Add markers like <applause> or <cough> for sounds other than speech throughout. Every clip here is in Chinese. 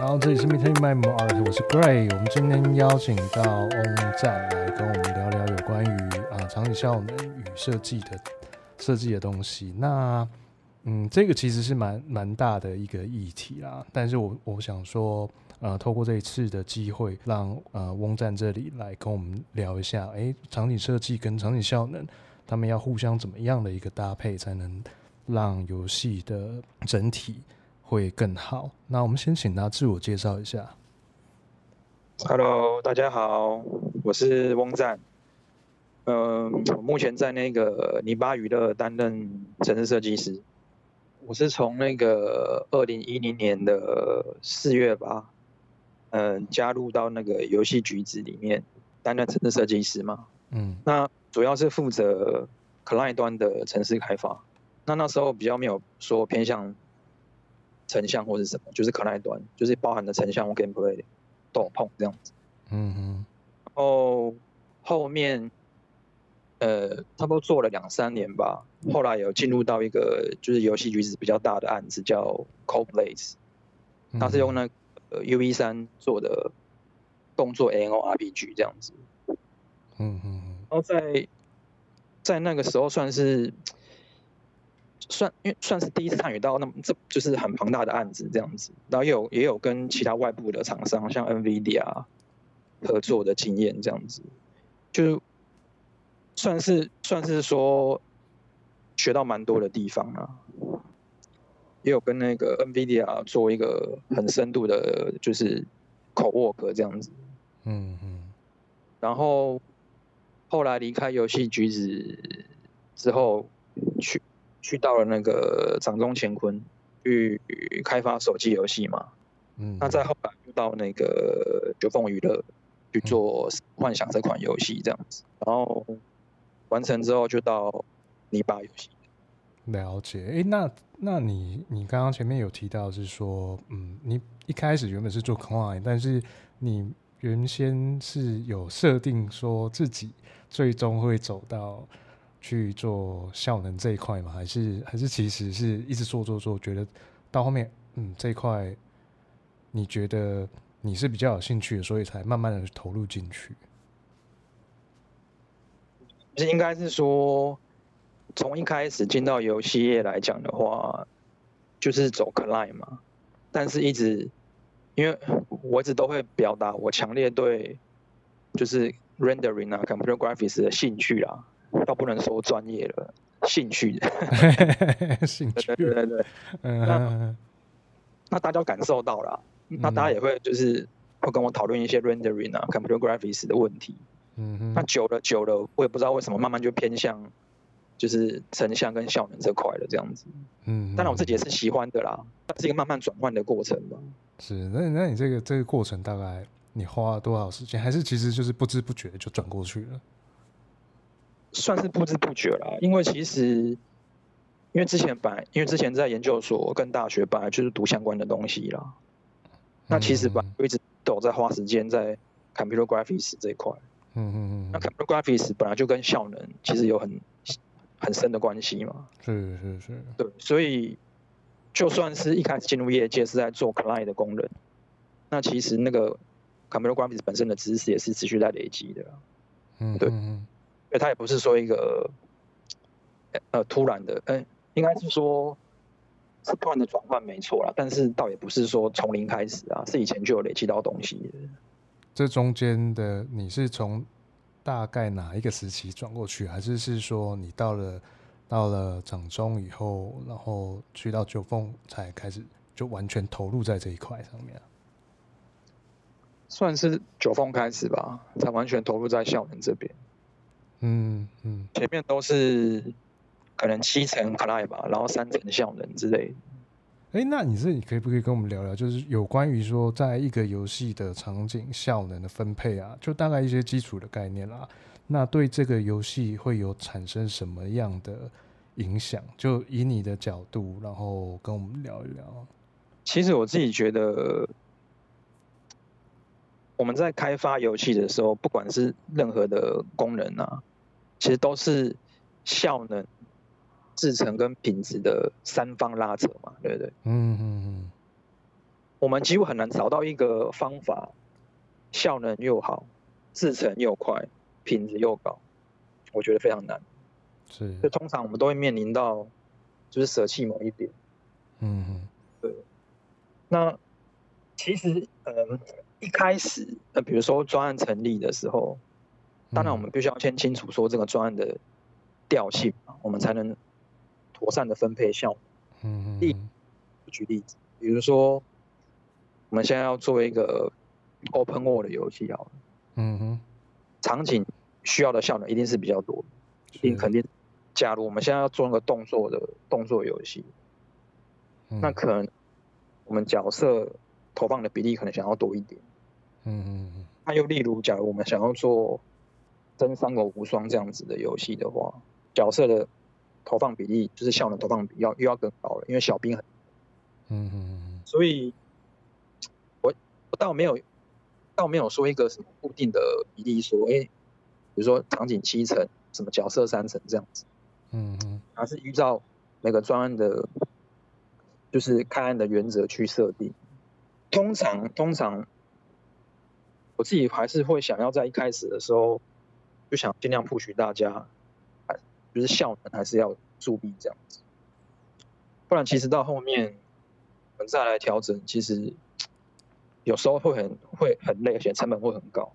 然后这里是 Meet My Art，我是 Gray。我们今天邀请到翁赞来跟我们聊聊有关于啊场景效能与设计的设计的东西。那嗯，这个其实是蛮蛮大的一个议题啦。但是我我想说，呃，透过这一次的机会，让呃翁赞这里来跟我们聊一下，哎，场景设计跟场景效能，他们要互相怎么样的一个搭配，才能让游戏的整体会更好。那我们先请他自我介绍一下。Hello，大家好，我是翁赞。嗯、呃，我目前在那个泥巴娱乐担任城市设计师。我是从那个二零一零年的四月吧，嗯、呃，加入到那个游戏橘子里面担任城市设计师嘛。嗯，那。主要是负责 client 端的城市开发，那那时候比较没有说偏向成像或是什么，就是 client 端，就是包含的成像或 gameplay 都有碰这样子。嗯哼。然后后面呃差不多做了两三年吧，后来有进入到一个就是游戏局子比较大的案子叫 Cold Blaze，它是用那呃 UV 三做的动作 MMORPG 这样子。嗯嗯。然后在在那个时候算是算因为算是第一次参与到那么这就是很庞大的案子这样子，然后也有也有跟其他外部的厂商像 NVIDIA 合作的经验这样子，就算是算是说学到蛮多的地方啊，也有跟那个 NVIDIA 做一个很深度的，就是 co-work 这样子，嗯嗯，然后。后来离开游戏局子之后，去去到了那个掌中乾坤，去开发手机游戏嘛。嗯。那再后来又到那个九凤娱乐去做幻想这款游戏这样子，然后完成之后就到泥巴游戏。了解。哎、欸，那那你你刚刚前面有提到是说，嗯，你一开始原本是做 client，但是你原先是有设定说自己。最终会走到去做效能这一块吗？还是还是其实是一直做做做，觉得到后面，嗯，这一块你觉得你是比较有兴趣的，所以才慢慢的投入进去。应该是说，从一开始进到游戏业来讲的话，就是走 client 嘛，但是一直因为我一直都会表达我强烈对，就是。Rendering 啊，Computer Graphics 的兴趣啊，倒不能说专业了，兴趣的。<laughs> 兴趣。对对对对。嗯。那那大家感受到了，那大家也会就是会跟我讨论一些 Rendering 啊，Computer Graphics 的问题。嗯哼。那久了久了，我也不知道为什么慢慢就偏向就是成像跟效能这块了，这样子。嗯。当然我自己也是喜欢的啦，是一个慢慢转换的过程吧。是，那那你这个这个过程大概？你花了多少时间？还是其实就是不知不觉就转过去了？算是不知不觉啦，因为其实因为之前本来因为之前在研究所跟大学本来就是读相关的东西啦。那其实本来就一直都有在花时间在 computer graphics 这一块。嗯嗯嗯。那 computer graphics 本来就跟效能其实有很很深的关系嘛。是是是。对，所以就算是一开始进入业界是在做 client 的工人，那其实那个。Computer Graphics 本身的知识也是持续在累积的，嗯，对，因为它也不是说一个呃突然的，嗯、欸，应该是说是突然的转换没错啦，但是倒也不是说从零开始啊，是以前就有累积到东西的。这中间的你是从大概哪一个时期转过去，还是是说你到了到了掌中以后，然后去到九凤才开始就完全投入在这一块上面？算是九凤开始吧，才完全投入在效能这边。嗯嗯，前面都是可能七成 client 吧，然后三成效能之类的。哎、欸，那你这里可以不可以跟我们聊聊，就是有关于说，在一个游戏的场景效能的分配啊，就大概一些基础的概念啦。那对这个游戏会有产生什么样的影响？就以你的角度，然后跟我们聊一聊。其实我自己觉得。我们在开发游戏的时候，不管是任何的功能啊，其实都是效能、制成跟品质的三方拉扯嘛，对不对？嗯嗯嗯。我们几乎很难找到一个方法，效能又好，制成又快，品质又高，我觉得非常难。是，就通常我们都会面临到，就是舍弃某一点。嗯嗯，对。那其实，呃，一开始，呃，比如说专案成立的时候，当然我们必须要先清楚说这个专案的调性，我们才能妥善的分配项目。嗯嗯。例，举例子，比如说。我们现在要做一个 open world 的游戏，好了，嗯哼，场景需要的效能一定是比较多，一定肯定。假如我们现在要做那个动作的动作游戏，嗯，那可能我们角色投放的比例可能想要多一点，嗯嗯嗯。那又例如，假如我们想要做真三国无双这样子的游戏的话，角色的投放比例就是效能投放比要又要更高了，因为小兵很，嗯嗯，所以我我。倒没有，倒没有说一个什么固定的比例，说，哎，比如说场景七成，什么角色三成这样子，嗯嗯，而是依照每个专案的，就是开案的原则去设定。通常，通常我自己还是会想要在一开始的时候，就想尽量 push 大家，就是效能还是要注意这样子，不然其实到后面我们再来调整，其实。<tsk> 有时候会很会很累，而且成本会很高。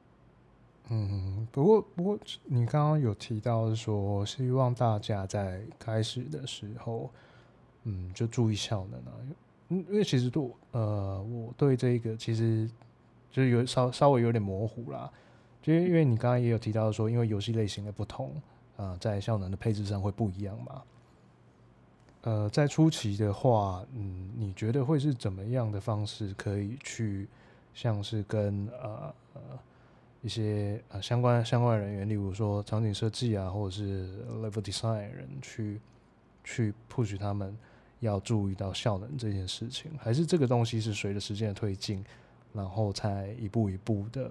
嗯，不过不过你刚刚有提到说，希望大家在开始的时候，嗯，就注意效能啊。因为其实都呃，我对这个其实就是有稍稍微有点模糊啦。就因为你刚刚也有提到说，因为游戏类型的不同啊，呃，在效能的配置上会不一样嘛。呃，在初期的话，嗯，你觉得会是怎么样的方式可以去，像是跟呃呃一些呃相关相关人员，例如说场景设计啊，或者是 level design 人去去 push 他们要注意到效能这件事情，还是这个东西是随着时间的推进，然后才一步一步的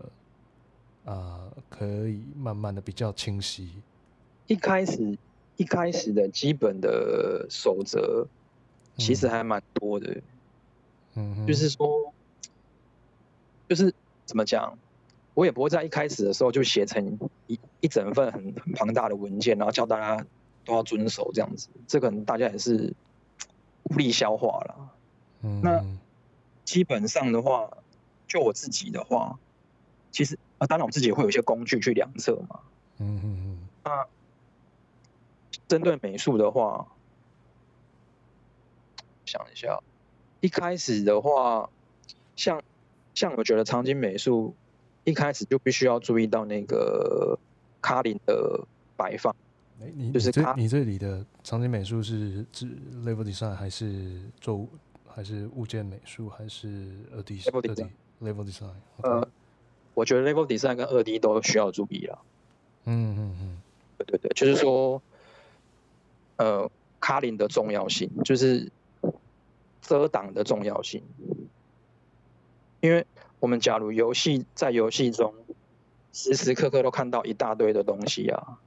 啊、呃，可以慢慢的比较清晰。一开始。一开始的基本的守则其实还蛮多的，嗯，就是说，就是怎么讲，我也不会在一开始的时候就写成一一整份很很庞大的文件，然后叫大家都要遵守这样子，这可能大家也是无力消化了。嗯，那基本上的话，就我自己的话，其实啊，当然我自己也会有一些工具去量测嘛。嗯嗯嗯，那。针对美术的话，想一下，一开始的话，像像我觉得场景美术一开始就必须要注意到那个卡林的摆放。哎，你就是这你这里的场景美术是指 level design 还是做还是物件美术还是 a D level design level design？呃，我觉得 level design 跟二 D 都需要注意了。嗯嗯嗯，对对对，就是说。呃，卡林的重要性就是遮挡的重要性，因为我们假如游戏在游戏中时时刻刻都看到一大堆的东西啊，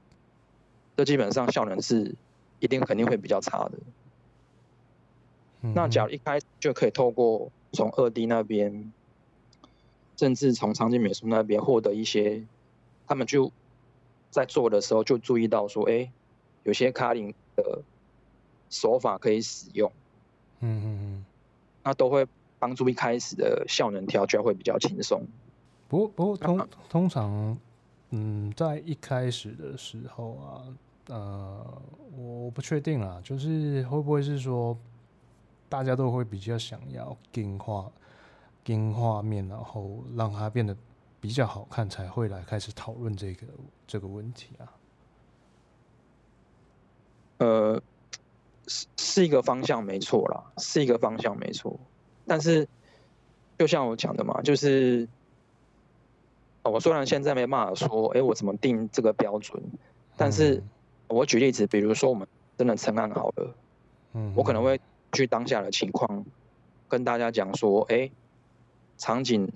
这基本上效能是一定肯定会比较差的。嗯、那假如一开始就可以透过从二 D 那边，甚至从场景美术那边获得一些，他们就在做的时候就注意到说，哎，有些卡林。的手法可以使用，嗯嗯嗯，那都会帮助一开始的效能调教会比较轻松。不过不过通通常，嗯，在一开始的时候啊，呃，我不确定啦，就是会不会是说大家都会比较想要更画更画面，然后让它变得比较好看，才会来开始讨论这个这个问题啊。呃，是是一个方向没错啦，是一个方向没错。但是，就像我讲的嘛，就是，我虽然现在没办法说，哎，我怎么定这个标准？但是，我举例子，比如说我们真的成案好了，嗯，我可能会据当下的情况跟大家讲说，哎，场景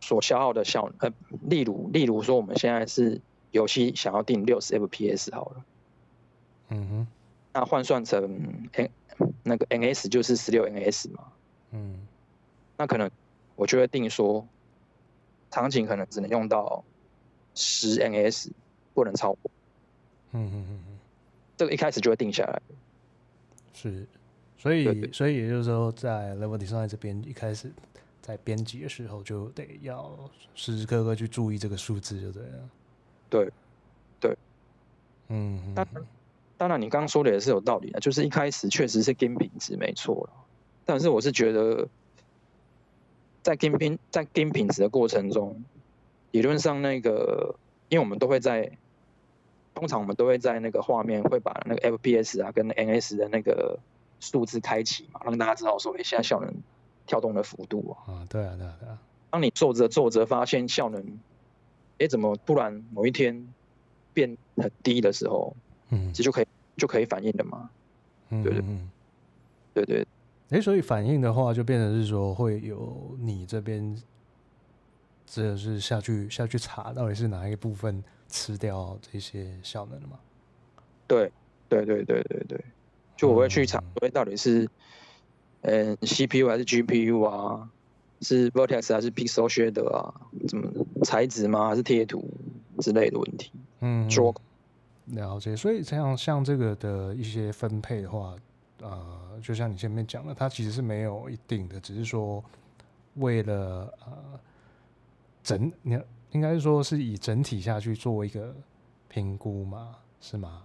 所消耗的效，呃，例如例如说我们现在是游戏想要定六十 FPS 好了。嗯哼，那换算成 N 那个 NS 就是十六 NS 嘛。嗯，那可能我就会定说，场景可能只能用到十 ns，不能超过。嗯嗯嗯嗯，这个一开始就会定下来。是，所以所以也就是说，在 Level Design 这边一开始在编辑的时候，就得要时时刻刻去注意这个数字，就对了。对，对，嗯，当然，当然，你刚刚说的也是有道理的，就是一开始确实是 game 品质没错了，但是我是觉得，在 game 品在 game 品质的过程中，理论上那个，因为我们都会在，通常我们都会在那个画面会把那个 FPS 啊跟 NS 的那个数字开启嘛，让大家知道说，哎，现在效能跳动的幅度啊，啊，对啊，对啊，对啊，当你做着做着发现效能。哎，怎么突然某一天变很低的时候，嗯，这就可以就可以反应的嘛？嗯，对对对对。哎，所以反应的话，就变成是说会有你这边，这是下去下去查到底是哪一个部分吃掉这些效能了吗？对对对对对对，就我会去查，所以到底是嗯 CPU 还是 GPU 啊？是 Vertex 还是 Pixel Shader 啊？怎么材质吗？还是贴图之类的问题？嗯，说了解。所以这样像这个的一些分配的话，呃，就像你前面讲的，它其实是没有一定的，只是说为了呃整，你应该是说是以整体下去做一个评估嘛，是吗？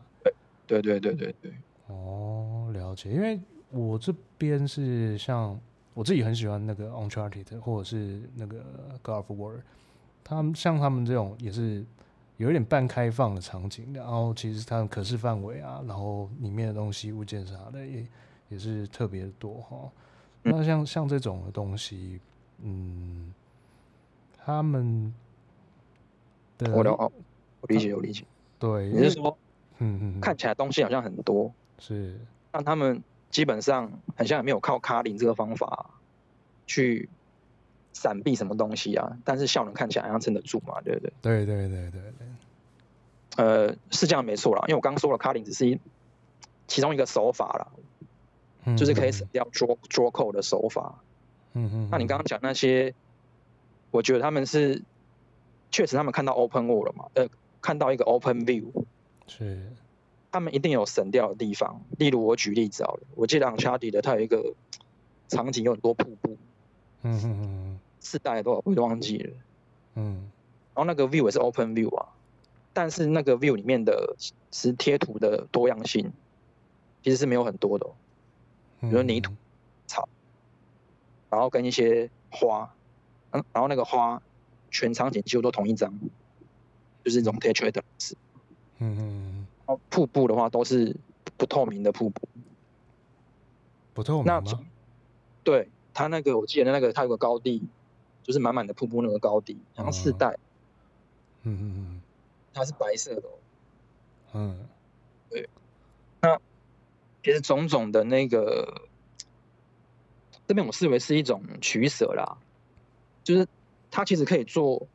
对对对对对。哦，了解。因为我这边是像。我自己很喜欢那个 Uncharted 或者是那个 God of War，他们像他们这种也是有一点半开放的场景，然后其实它的可视范围啊，然后里面的东西物件啥的也也是特别多哈。那像像这种的东西，嗯，他们的我我理解我理解，对，你是说，嗯嗯，看起来东西好像很多，是让他们。基本上很像也没有靠卡林这个方法去闪避什么东西啊，但是效能看起来好像撑得住嘛，对不对？对对对对对。呃，是这样没错啦，因为我刚刚说了，卡林只是其中一个手法啦，嗯、就是可以省掉捉捉扣的手法。嗯嗯。那你刚刚讲那些，我觉得他们是确实他们看到 open world 了嘛，呃，看到一个 open view 是。他们一定有省掉的地方，例如我举例子好了，我记得 Uncharted 的它有一个场景有很多瀑布，嗯嗯嗯，四代多少我都忘记了，嗯，然后那个 view 也是 open view 啊，但是那个 view 里面的实贴图的多样性其实是没有很多的，比如泥土、草，然后跟一些花，嗯，然后那个花全场景几乎都同一张，就是一种 texture 的式，嗯嗯。瀑布的话都是不透明的瀑布，不透明吗？那对，它那个我记得那个它有个高地，就是满满的瀑布那个高地，然后四代，嗯嗯嗯，它是白色的，嗯，对。那其实种种的那个这边我视为是一种取舍啦，就是它其实可以做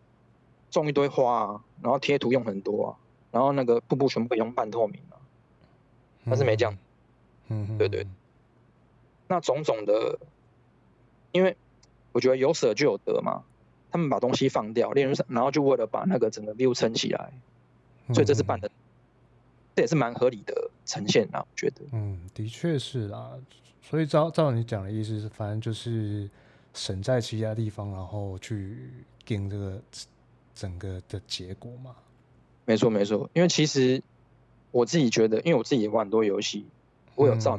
种一堆花啊，然后贴图用很多啊。然后那个瀑布全部用半透明了，但是没这样，嗯，对对。那种种的，因为我觉得有舍就有得嘛，他们把东西放掉，例如然后就为了把那个整个 view 撑起来，所以这是办的，这也是蛮合理的呈现啊，我觉得。嗯，的确是啦。所以照照你讲的意思是，反正就是省在其他地方，然后去定这个整个的结果嘛。没错没错，因为其实我自己觉得，因为我自己也玩很多游戏，我有照，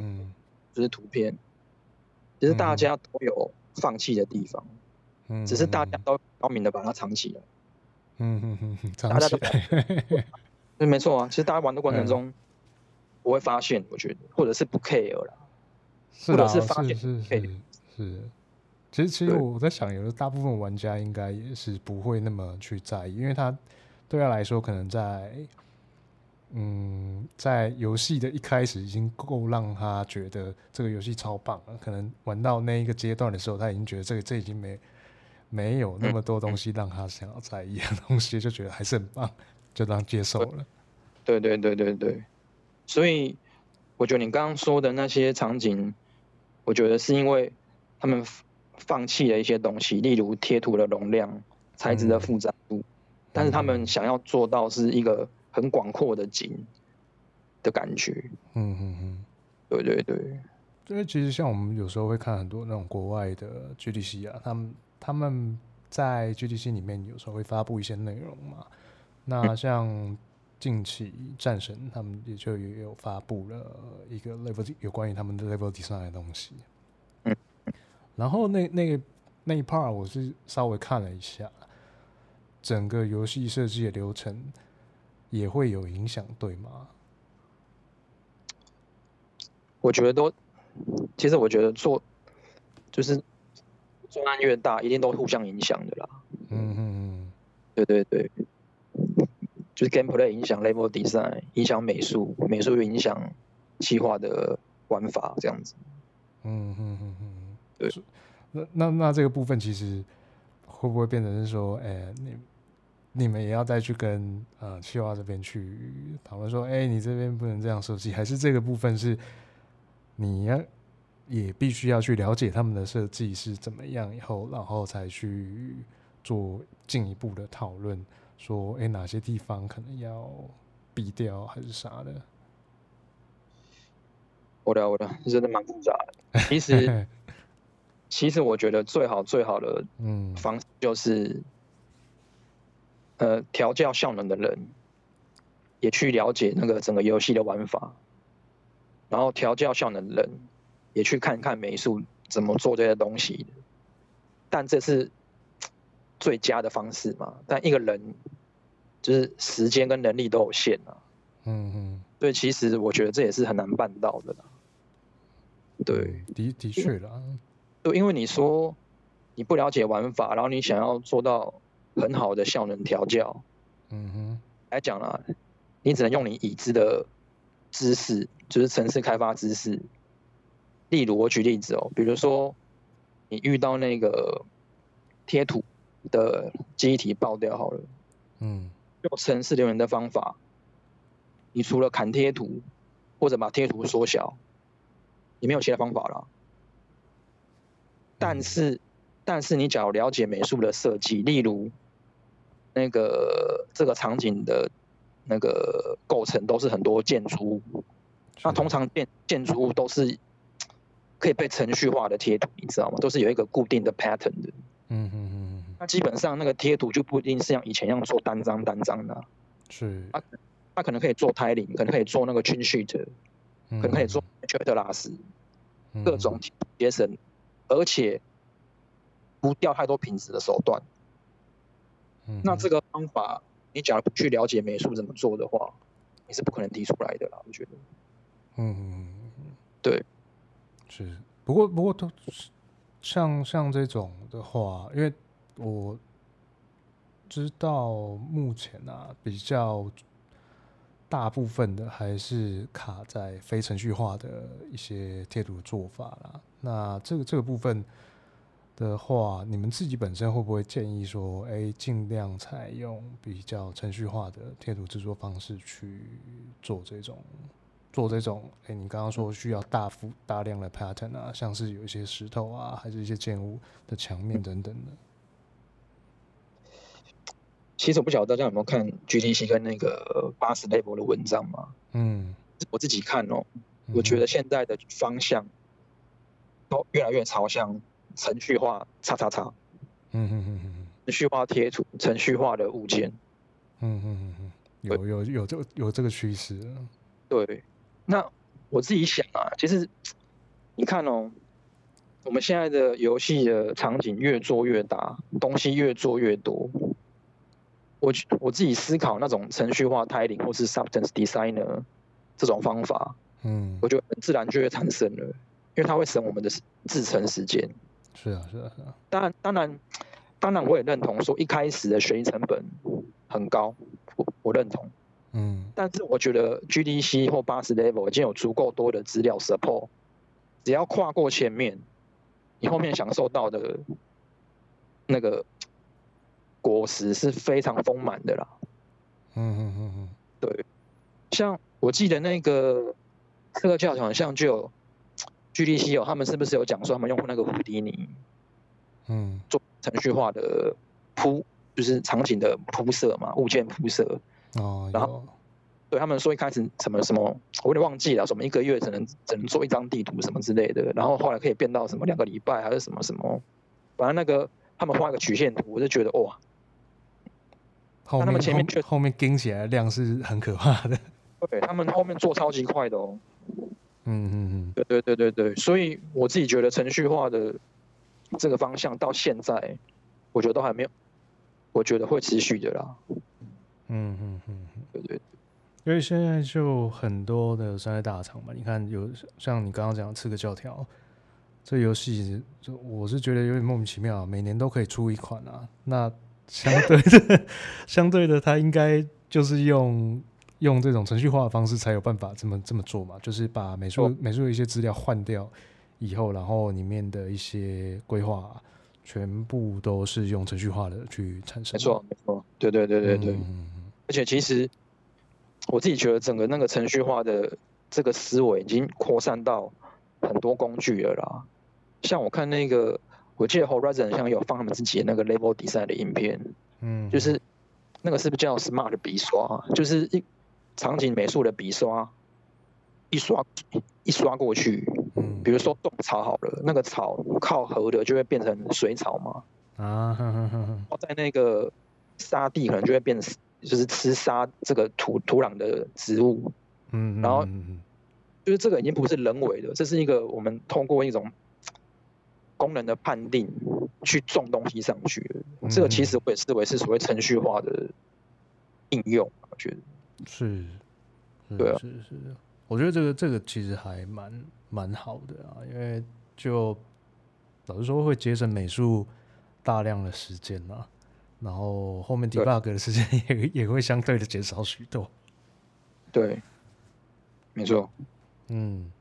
就是图片，嗯、其实大家都有放弃的地方，嗯，只是大家都高明的把它藏起来，嗯嗯嗯，大家都，对，没错啊，其实大家玩的过程中不会发现，我觉得，或者是不 care 了，是或者是发现是是是，是，其实其实我在想，有的大部分玩家应该也是不会那么去在意，因为他。对他来说，可能在嗯，在游戏的一开始已经够让他觉得这个游戏超棒了。可能玩到那一个阶段的时候，他已经觉得这个这已经没没有那么多东西让他想要在意的东西，<laughs> 就觉得还是很棒，就当接受了。对对对对对，所以我觉得你刚刚说的那些场景，我觉得是因为他们放弃了一些东西，例如贴图的容量、材质的复杂度，嗯、但是他们想要做到是一个很广阔的景的感觉。嗯嗯嗯，对对对。因为其实像我们有时候会看很多那种国外的 GDC 啊，他们他们在 GDC 里面有时候会发布一些内容嘛。那像近期战神他们也就也有发布了一个 level 有关于他们的 level design 的东西。嗯。然后那那个那一 part 我是稍微看了一下，整个游戏设计的流程也会有影响，对吗？我觉得都。其实我觉得做就是专案越大，一定都互相影响的啦。嗯嗯嗯，对对对，就是 gameplay 影响 level design，影响美术，美术又影响企划的玩法，这样子。嗯嗯嗯嗯，对。那那那这个部分其实会不会变成是说，哎、欸，你你们也要再去跟呃企划这边去讨论说，哎、欸，你这边不能这样设计，还是这个部分是？你要也必须要去了解他们的设计是怎么样，以后然后才去做进一步的讨论，说哎、欸、哪些地方可能要避掉还是啥的。我的我的，真的蛮复杂的。其实其实我觉得最好最好的嗯方式就是，呃调教效能的人也去了解那个整个游戏的玩法。然后调教效能的人也去看看美术怎么做这些东西，但这是最佳的方式嘛？但一个人就是时间跟能力都有限啊。嗯嗯。所以其实我觉得这也是很难办到的。对，的的确啦。对，因为你说你不了解玩法，然后你想要做到很好的效能调教，<laughs> 嗯哼，来讲啦，你只能用你已知的知识。就是城市开发知识，例如我举例子哦，比如说你遇到那个贴图的记忆体爆掉好了，嗯，用城市留言的方法，你除了砍贴图或者把贴图缩小，你没有其他方法了。但是，但是你只要了解美术的设计，例如那个这个场景的那个构成都是很多建筑物。那通常建建筑物都是可以被程序化的贴图，你知道吗？都是有一个固定的 pattern 的。嗯嗯嗯。那基本上那个贴图就不一定是像以前一样做单张单张的、啊。是。它它可能可以做 tiling，可能可以做那个 chain sheet，可能可以做 character 各种节省，而且不掉太多品质的手段。嗯。那这个方法，你假如不去了解美术怎么做的话，你是不可能提出来的啦，我觉得。嗯，对，是，不过不过都像像这种的话，因为我知道目前啊，比较大部分的还是卡在非程序化的一些贴图做法啦。那这个这个部分的话，你们自己本身会不会建议说，哎，尽量采用比较程序化的贴图制作方式去做这种？做这种，哎、欸，你刚刚说需要大幅大量的 pattern 啊，像是有一些石头啊，还是一些建物的墙面等等的。其实我不晓得大家有没有看 GTC 跟那个 Boss Label 的文章嘛？嗯，我自己看哦，我觉得现在的方向都越来越朝向程序化，叉叉叉。嗯嗯嗯嗯，程序化贴图，程序化的物件。嗯嗯嗯嗯，有有有这个有这个趋势。对。那我自己想啊，其实你看哦，我们现在的游戏的场景越做越大，东西越做越多。我我自己思考那种程序化 tiling 或是 substance designer 这种方法，嗯，我觉得自然就会产生了，因为它会省我们的制程时间。是啊，是啊，是啊。当然，当然，当然，我也认同说一开始的学习成本很高，我我认同。嗯，但是我觉得 GDC 或 Boss Level 已经有足够多的资料 support，只要跨过前面，你后面享受到的那个果实是非常丰满的啦。嗯嗯嗯嗯，对，像我记得那个这个教堂好像就有 GDC 有他们是不是有讲说他们用那个胡迪尼嗯，做程序化的铺，就是场景的铺设嘛，物件铺设。哦，然后对他们说一开始什么什么，我有点忘记了，什么一个月只能只能做一张地图什么之类的，然后后来可以变到什么两个礼拜还是什么什么，反正那个他们画一个曲线图，我就觉得哇，后面他们前面后面跟起来的量是很可怕的。对，他们后面做超级快的哦。嗯嗯嗯，对对对对对，所以我自己觉得程序化的这个方向到现在，我觉得都还没有，我觉得会持续的啦。嗯嗯嗯，对对，因为现在就很多的三 A 大厂嘛，你看有像你刚刚讲的刺客教条，这游戏就我是觉得有点莫名其妙，每年都可以出一款啊。那相对的，<laughs> 相对的，它应该就是用。用这种程序化的方式才有办法这么这么做嘛？就是把美术、哦、美术的一些资料换掉以后，然后里面的一些规划全部都是用程序化的去产生。没错，没错，对对对对对。嗯、而且其实我自己觉得，整个那个程序化的这个思维已经扩散到很多工具了啦。像我看那个，我记得 Horizon 像有放他们自己的那个 Level Design 的影片，嗯，就是那个是不是叫 Smart 笔刷？就是一场景美术的笔刷，一刷一刷过去，嗯，比如说种草好了，那个草靠河的就会变成水草嘛，啊，哼哼哼，在那个沙地可能就会变成就是吃沙这个土土壤的植物，嗯，然后就是这个已经不是人为的，这是一个我们通过一种功能的判定去种东西上去，这个其实我也视为是所谓程序化的应用，我觉得。是，是，对啊，是是，我觉得这个这个其实还蛮蛮好的啊，因为就老实说会节省美术大量的时间啊，然后后面 debug 的时间也 <laughs> 也会相对的减少许多。对，没错。嗯，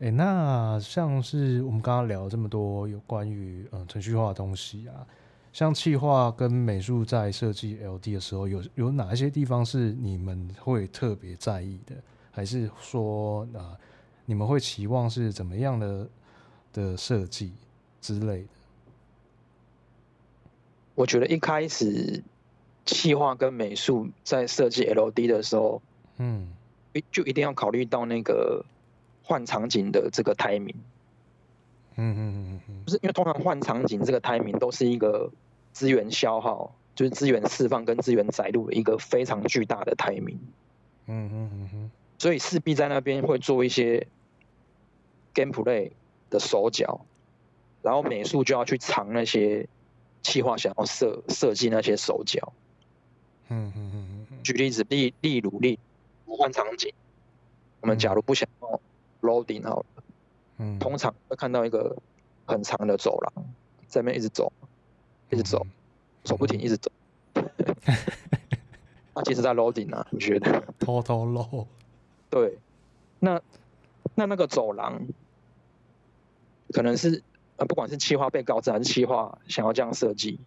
哎、欸，那像是我们刚刚聊这么多有关于嗯程序化的东西啊。像企划跟美术在设计 LD 的时候，有有哪一些地方是你们会特别在意的？还是说啊、呃，你们会期望是怎么样的的设计之类的？我觉得一开始企划跟美术在设计 LD 的时候，嗯，就一定要考虑到那个换场景的这个 timing。嗯嗯嗯嗯，就是因为通常换场景这个 timing 都是一个资源消耗，就是资源释放跟资源载入的一个非常巨大的 timing。嗯嗯嗯嗯，所以势必在那边会做一些 gameplay 的手脚，然后美术就要去藏那些企划想要设设计那些手脚。嗯嗯嗯嗯，举例子，例例如例换场景，我们假如不想要 loading 好了。嗯，通常会看到一个很长的走廊，在那边一直走，一直走，走不停，一直走。<laughs> 那其实在 loading 啊，你觉得？偷偷 load。对，那那那个走廊，可能是呃，不管是企划被告知还是企划想要这样设计，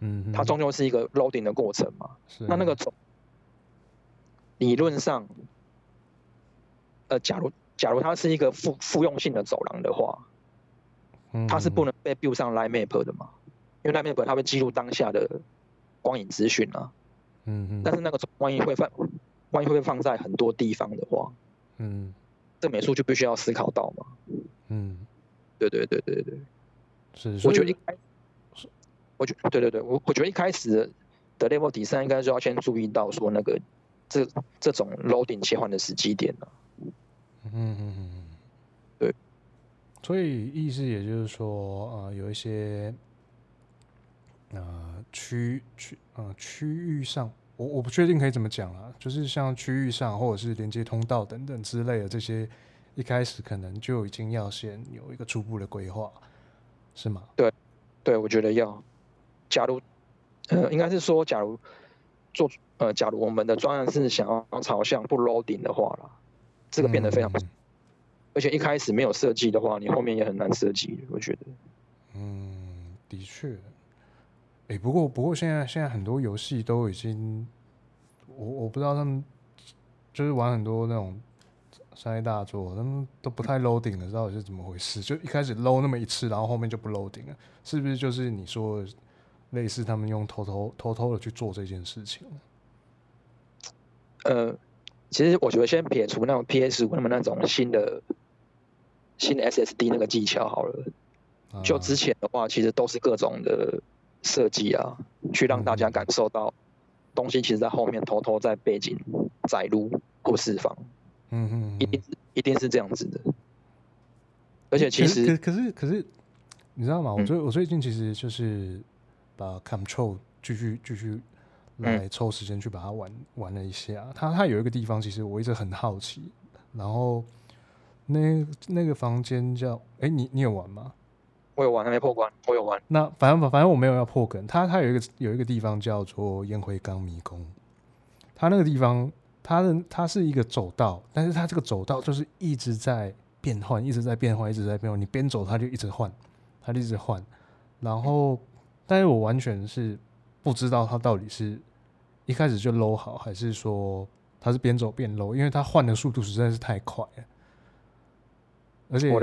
嗯，它终究是一个 loading 的过程嘛。是。那那个走，理论上，呃，假如。假如它是一个复复用性的走廊的话，它是不能被 build 上 Light Map 的嘛？因为 Light Map 它会记录当下的光影资讯啊。嗯嗯。但是那个万一会放，万一会放在很多地方的话，嗯，这美术就必须要思考到嘛。嗯，对对对对对。是。我觉得一开始，我觉对对对，我我觉得一开始的 Level Design 应该就要先注意到说那个这这种 Loading 切换的时机点啊。嗯嗯嗯，对，所以意思也就是说，呃，有一些呃区区呃区域上，我我不确定可以怎么讲啊，就是像区域上或者是连接通道等等之类的这些，一开始可能就已经要先有一个初步的规划，是吗？对，对，我觉得要。假如呃，应该是说，假如做呃，假如我们的专案是想要朝向不 loading 的话啦。这个变得非常，嗯、而且一开始没有设计的话，你后面也很难设计。我觉得，嗯，的确，哎、欸，不过不过现在现在很多游戏都已经，我我不知道他们就是玩很多那种商业大作，他们都不太 loading 了，到底是怎么回事？就一开始 load 那么一次，然后后面就不 loading 了，是不是就是你说的类似他们用偷偷偷偷的去做这件事情？呃，其实我觉得先撇除那种 PS 五那么那种新的新的 SSD 那个技巧好了，就之前的话，其实都是各种的设计啊，去让大家感受到东西其实在后面偷偷在背景载入或释放。嗯嗯，一定一定是这样子的。而且其实可是可是你知道吗？我最我最近其实就是把 Control 继续继续。来抽时间去把它玩玩了一下，它它有一个地方，其实我一直很好奇。然后那那个房间叫哎、欸，你你有玩吗？我有玩，还没破关。我有玩。那反正反正我没有要破梗。它它有一个有一个地方叫做烟灰缸迷宫。它那个地方，它的它是一个走道，但是它这个走道就是一直在变换，一直在变换，一直在变换。你边走它就一直换，它就一直换。然后，但是我完全是。不知道它到底是一开始就 low 好，还是说他是边走边 low？因为他换的速度实在是太快了，而且，对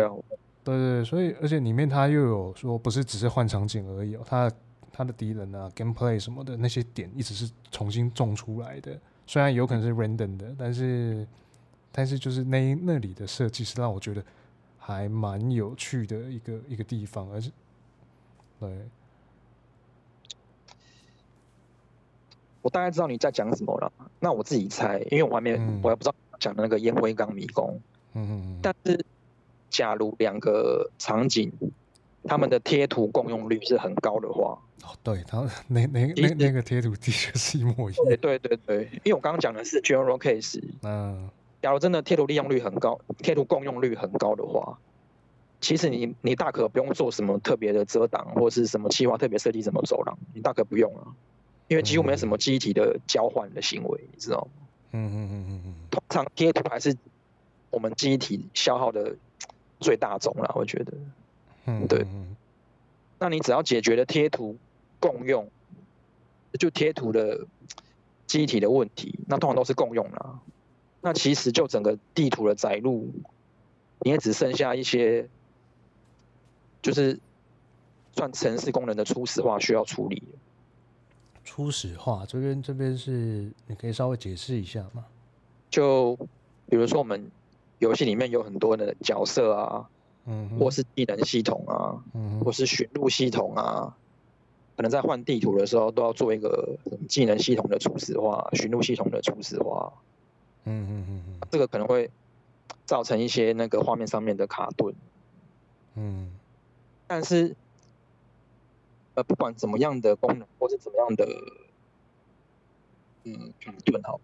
对对，所以而且里面他又有说不是只是换场景而已哦，他他的敌人啊，gameplay 什么的那些点一直是重新种出来的，虽然有可能是 random 的，但是但是就是那那里的设计是让我觉得还蛮有趣的一个一个地方，而且对。我大概知道你在讲什么了。那我自己猜，因为我还没，嗯、我还不知道讲的那个烟灰缸迷宫。嗯嗯。但是，假如两个场景，他们的贴图共用率是很高的话，哦，对，他那那那那个贴图的确是一模一样。对对对，因为我刚刚讲的是 general case。嗯。假如真的贴图利用率很高，贴图共用率很高的话，其实你你大可不用做什么特别的遮挡，或是什么企划特别设计什么走廊，你大可不用啊。因为几乎没有什么记忆体的交换的行为，你知道吗？嗯嗯嗯嗯嗯。通常贴图还是我们记忆体消耗的最大宗啦，我觉得。嗯，对。那你只要解决了贴图共用，就贴图的记忆体的问题，那通常都是共用啦。那其实就整个地图的载入，你也只剩下一些，就是算城市功能的初始化需要处理。初始化这边这边是你可以稍微解释一下吗？就比如说我们游戏里面有很多的角色啊，嗯，或是技能系统啊，嗯，或是寻路系统啊，可能在换地图的时候都要做一个技能系统的初始化，寻路系统的初始化，嗯嗯嗯嗯，这个可能会造成一些那个画面上面的卡顿，嗯，但是。呃，不管怎么样的功能，或是怎么样的，嗯，卡顿好，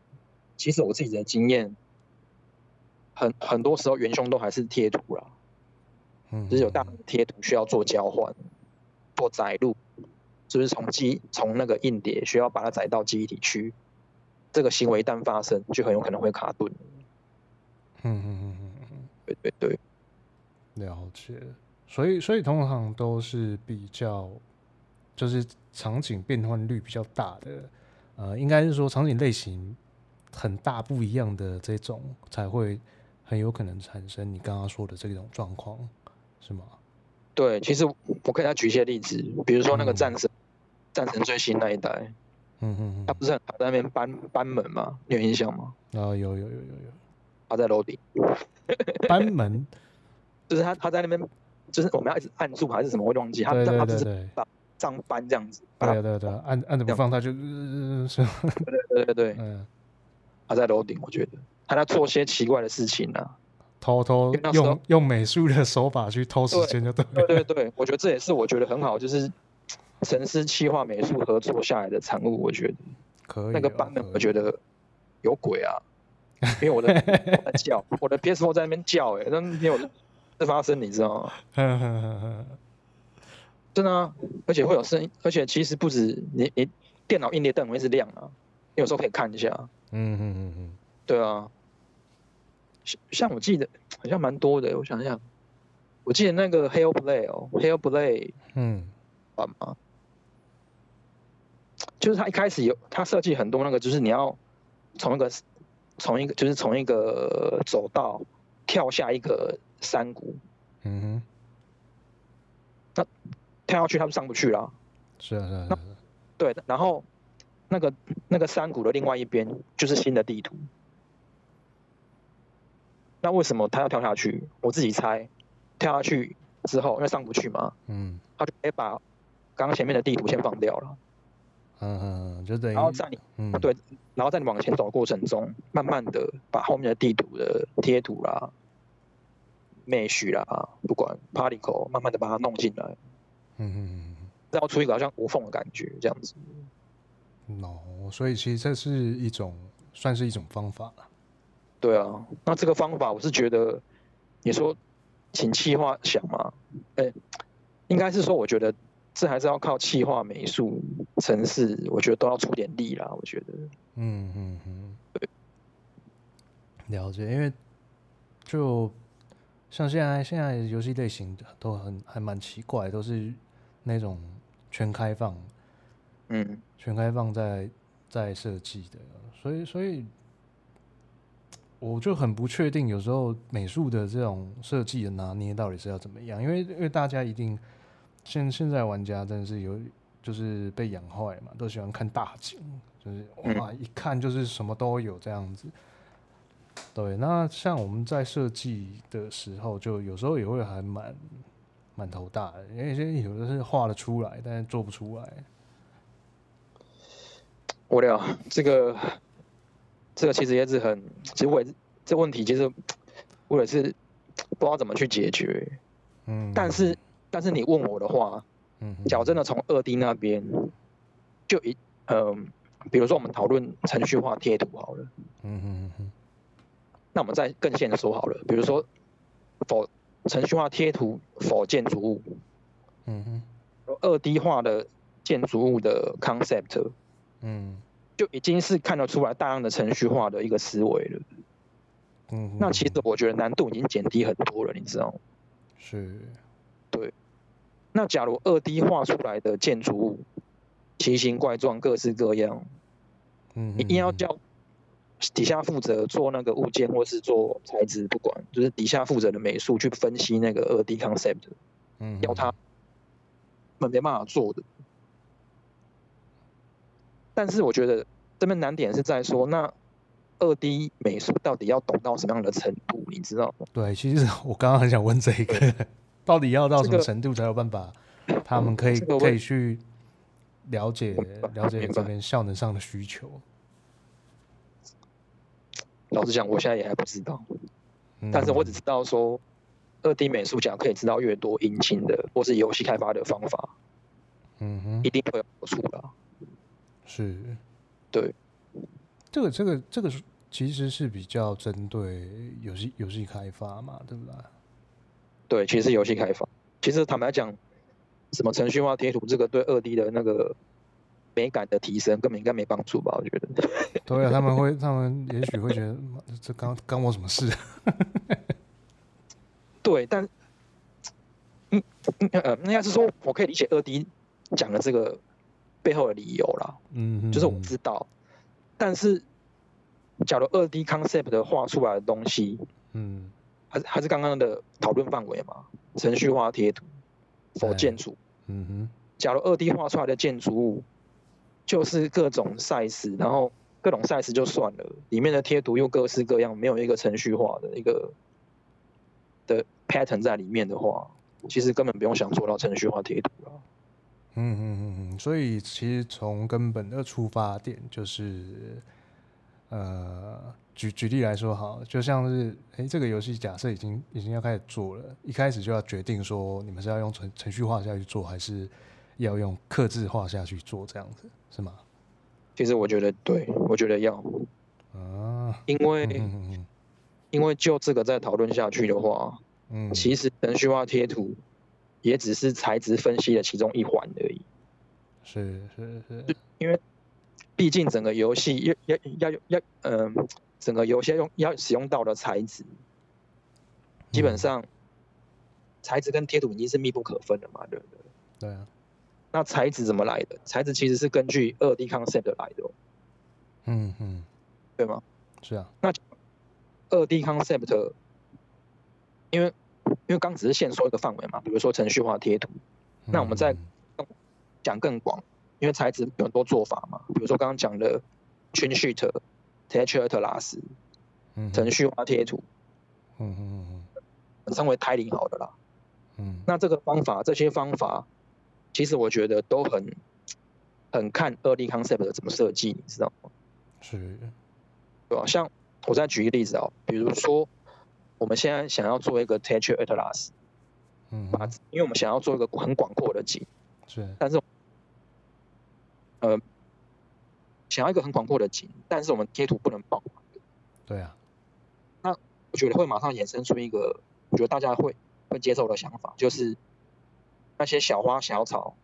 其实我自己的经验，很很多时候元凶都还是贴图啦，嗯，就是有大量的贴图需要做交换，做载入，是不是从机从那个硬碟需要把它载到记忆体去，这个行为一旦发生，就很有可能会卡顿。嗯嗯嗯嗯嗯，对对对，了解。所以所以通常都是比较。就是场景变换率比较大的，呃，应该是说场景类型很大不一样的这种，才会很有可能产生你刚刚说的这种状况，是吗？对，其实我可以再举一些例子，比如说那个战神，嗯、战神最新那一代，嗯嗯嗯，他不是很在那边搬搬门吗？你有印象吗？啊，有有有有有，他在楼顶 <laughs> 搬门，就是他他在那边，就是我们要一直按住还是什么，我忘记，他他他只是上班这样子，对对对，按按着不放他就，是，对对对对，嗯，他在楼顶，我觉得。他在做些奇怪的事情呢，偷偷用用美术的手法去偷时间，就对，对对对，我觉得这也是我觉得很好，就是程式企划美术合作下来的产物，我觉得。可以。那个版本我觉得有鬼啊，因为我的在叫，<laughs> 我的 PS4 在那边叫，哎，那天我在发生，你知道吗？<laughs> 真的啊，而且会有声音，而且其实不止你，你电脑硬碟灯会是亮啊，你有时候可以看一下。嗯嗯嗯嗯，对啊。像像我记得好像蛮多的，我想想，我记得那个 Hellblade 哦，Hellblade，嗯，啊嘛，就是他一开始有他设计很多那个，就是你要从一个从一个就是从一个走道，跳下一个山谷，嗯哼，那跳下去他就上不去了。是啊，是啊，那对，然后那个那个山谷的另外一边就是新的地图。那为什么他要跳下去？我自己猜，跳下去之后因为上不去嘛，嗯，他就可以把刚刚前面的地图先放掉了。嗯嗯，就等于，然后在你，嗯，对，然后在你往前走的过程中，慢慢的把后面的地图的贴图啦、mesh 啦，不管 particle，慢慢的把它弄进来。嗯嗯，然后出一个好像无缝的感觉，这样子。哦，所以其实这是一种，算是一种方法了。对啊，那这个方法我是觉得，你说请气化想嘛，哎，应该是说我觉得。这还是要靠气化、美术、城市，我觉得都要出点力啦。我觉得，嗯嗯嗯，对，了解。因为就像现在现在游戏类型都很还蛮奇怪，都是那种全开放，嗯，全开放在在设计的，所以所以我就很不确定，有时候美术的这种设计的拿捏到底是要怎么样，因为因为大家一定。现现在玩家真的是有，就是被养坏嘛，都喜欢看大景，就是哇，一看就是什么都有这样子。对，那像我们在设计的时候，就有时候也会还蛮蛮头大的，因为有的是画得出来，但是做不出来。我聊，这个这个其实也是很，其实我也是这问题，其实 <tsk> 我也是 <tsk> 不知道怎么去解决。嗯，但是。但是你问我的话，嗯，假如真的从二 D 那边，就一，嗯、呃，比如说我们讨论程序化贴图好了，嗯嗯嗯，那我们再更现实说好了，比如说否程序化贴图否建筑物，嗯哼，二 D 化的建筑物的 concept，嗯，就已经是看得出来大量的程序化的一个思维了，嗯，那其实我觉得难度已经减低很多了，你知道吗？是。对，那假如二 D 画出来的建筑物奇形怪状、各式各样，嗯，一定要叫底下负责做那个物件或是做材质，不管就是底下负责的美术去分析那个二 D concept，嗯，要他们没办法做的。但是我觉得这边难点是在说，那二 D 美术到底要懂到什么样的程度，你知道吗？对，其实我刚刚很想问这一个。<laughs> 到底要到什么程度才有办法？他们可以可以去了解了解这边效能上的需求。老实讲，我现在也还不知道，但是我只知道说，二 D 美术奖可以知道越多引擎的或是游戏开发的方法，嗯哼，一定会有好处的。是，对，这个这个这个其实是比较针对游戏游戏开发嘛，对不对？对，其实是游戏开发。其实坦白讲，什么程序化贴图，这个对二 D 的那个美感的提升根本应该没帮助吧？我觉得。<laughs> 对啊，他们会，他们也许会觉得，这刚干我什么事？<laughs> 对，但，嗯嗯呃，应该是说，我可以理解二 D 讲的这个背后的理由啦。嗯哼，就是我知道，但是，假如二 D concept 的画出来的东西，嗯。还是还是刚刚的讨论范围嘛？程序化贴图否建筑？嗯哼。假如二 D 画出来的建筑物就是各种 size，然后各种 size 就算了，里面的贴图又各式各样，没有一个程序化的一个的 pattern 在里面的话，其实根本不用想做到程序化贴图了。嗯嗯嗯嗯。所以其实从根本的出发点就是。呃，举举例来说，好，就像是，哎、欸，这个游戏假设已经已经要开始做了，一开始就要决定说，你们是要用程程序化下去做，还是要用克制化下去做，这样子是吗？其实我觉得，对，我觉得要，啊，因为，嗯嗯嗯因为就这个再讨论下去的话，嗯，其实程序化贴图也只是材质分析的其中一环而已，是是是，因为。毕竟整个游戏要要要要嗯、呃，整个游戏要用要使用到的材质，基本上材质跟贴图已经是密不可分的嘛，对不对？对啊。那材质怎么来的？材质其实是根据二 D concept 来的。嗯嗯。对吗？是啊。那二 D concept 因为因为刚只是限缩一个范围嘛，比如说程序化贴图，嗯、那我们再讲更广，因为材质有很多做法嘛，比如说刚刚讲的 TrimSheet、Texture Atlas，程序化贴图，嗯嗯嗯，称为 Tiling 好的啦，嗯，那这个方法，这些方法，其实我觉得都很很看 early concept 的怎么设计，你知道吗？是，对吧？像我再举一个例子啊，比如说我们现在想要做一个 Texture Atlas，嗯，把因为我们想要做一个很广阔的景，是，但是，呃，想要一个很广阔的景，但是我们贴图不能爆，对啊，那我觉得会马上衍生出一个，我觉得大家会会接受的想法，就是那些小花小草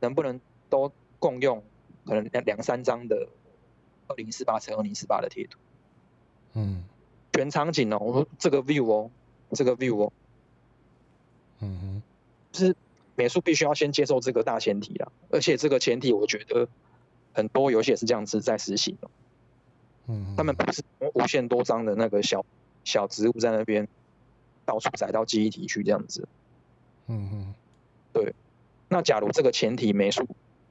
能不能都共用，可能两两三张的。二零四八乘二零四八的贴图，嗯，全场景哦，我说这个 view 哦，这个 view 哦，嗯哼，就是美术必须要先接受这个大前提啊，而且这个前提我觉得很多游戏也是这样子在实行的，嗯，他们不是无限多张的那个小小植物在那边到处载到记忆体去这样子，嗯哼，对，那假如这个前提美术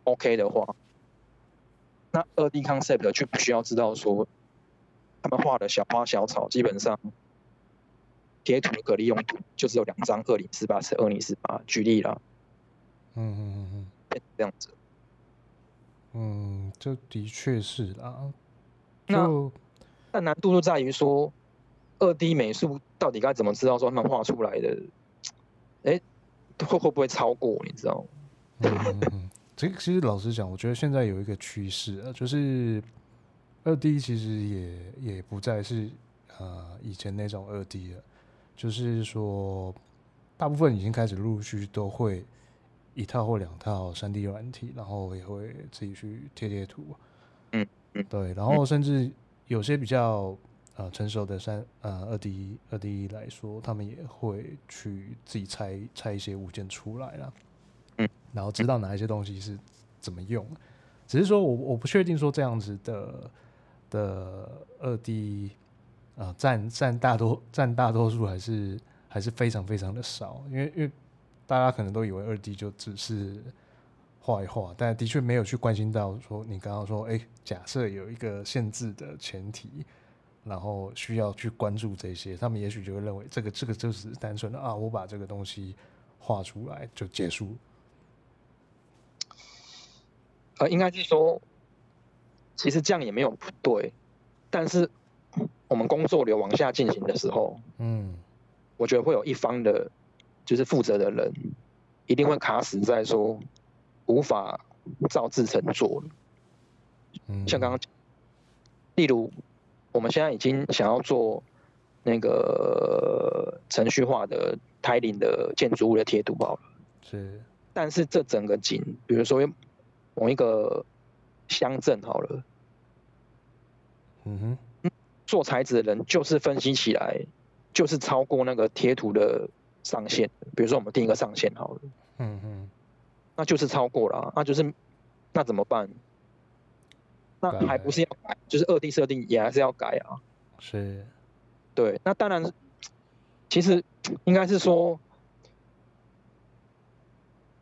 OK 的话。那二 D concept 就不需要知道说，他们画的小花小草基本上贴图的可利用度就只有两张二零四八乘二零四八，举例啦。嗯嗯嗯嗯，变这样子。嗯，这的确是啦。那那难度就在于说，二 D 美术到底该怎么知道说他们画出来的，哎，<laughs> 会会不会超过？你知道吗？嗯嗯这个其实老实讲，我觉得现在有一个趋势啊，就是二 D 其实也也不再是呃以前那种二 D 了，就是说大部分已经开始陆续都会一套或两套三 D 软体，然后也会自己去贴贴图，嗯嗯，对，然后甚至有些比较呃成熟的三呃二 D 二 D 来说，他们也会去自己拆拆一些物件出来啦，嗯。然后知道哪一些东西是怎么用，只是说我我不确定说这样子的的二 D 啊占占大多占大多数还是还是非常非常的少，因为因为大家可能都以为二 D 就只是画一画，但的确没有去关心到说你刚刚说哎，假设有一个限制的前提，然后需要去关注这些，他们也许就会认为这个这个就是单纯的啊，我把这个东西画出来就结束。呃，应该是说，其实这样也没有不对，但是我们工作流往下进行的时候，嗯，我觉得会有一方的，就是负责的人，一定会卡死在说无法照制成做。嗯，像刚刚，例如我们现在已经想要做那个程序化的 tiling 的建筑物的贴图包了，是，但是这整个景，比如说。某一个乡镇好了，嗯哼，做材质的人就是分析起来，就是超过那个贴图的上限。比如说我们定一个上限好了，嗯哼，那就是超过了，那就是那怎么办？那还不是要改，就是二 D 设定也还是要改啊。是，对，那当然，其实应该是说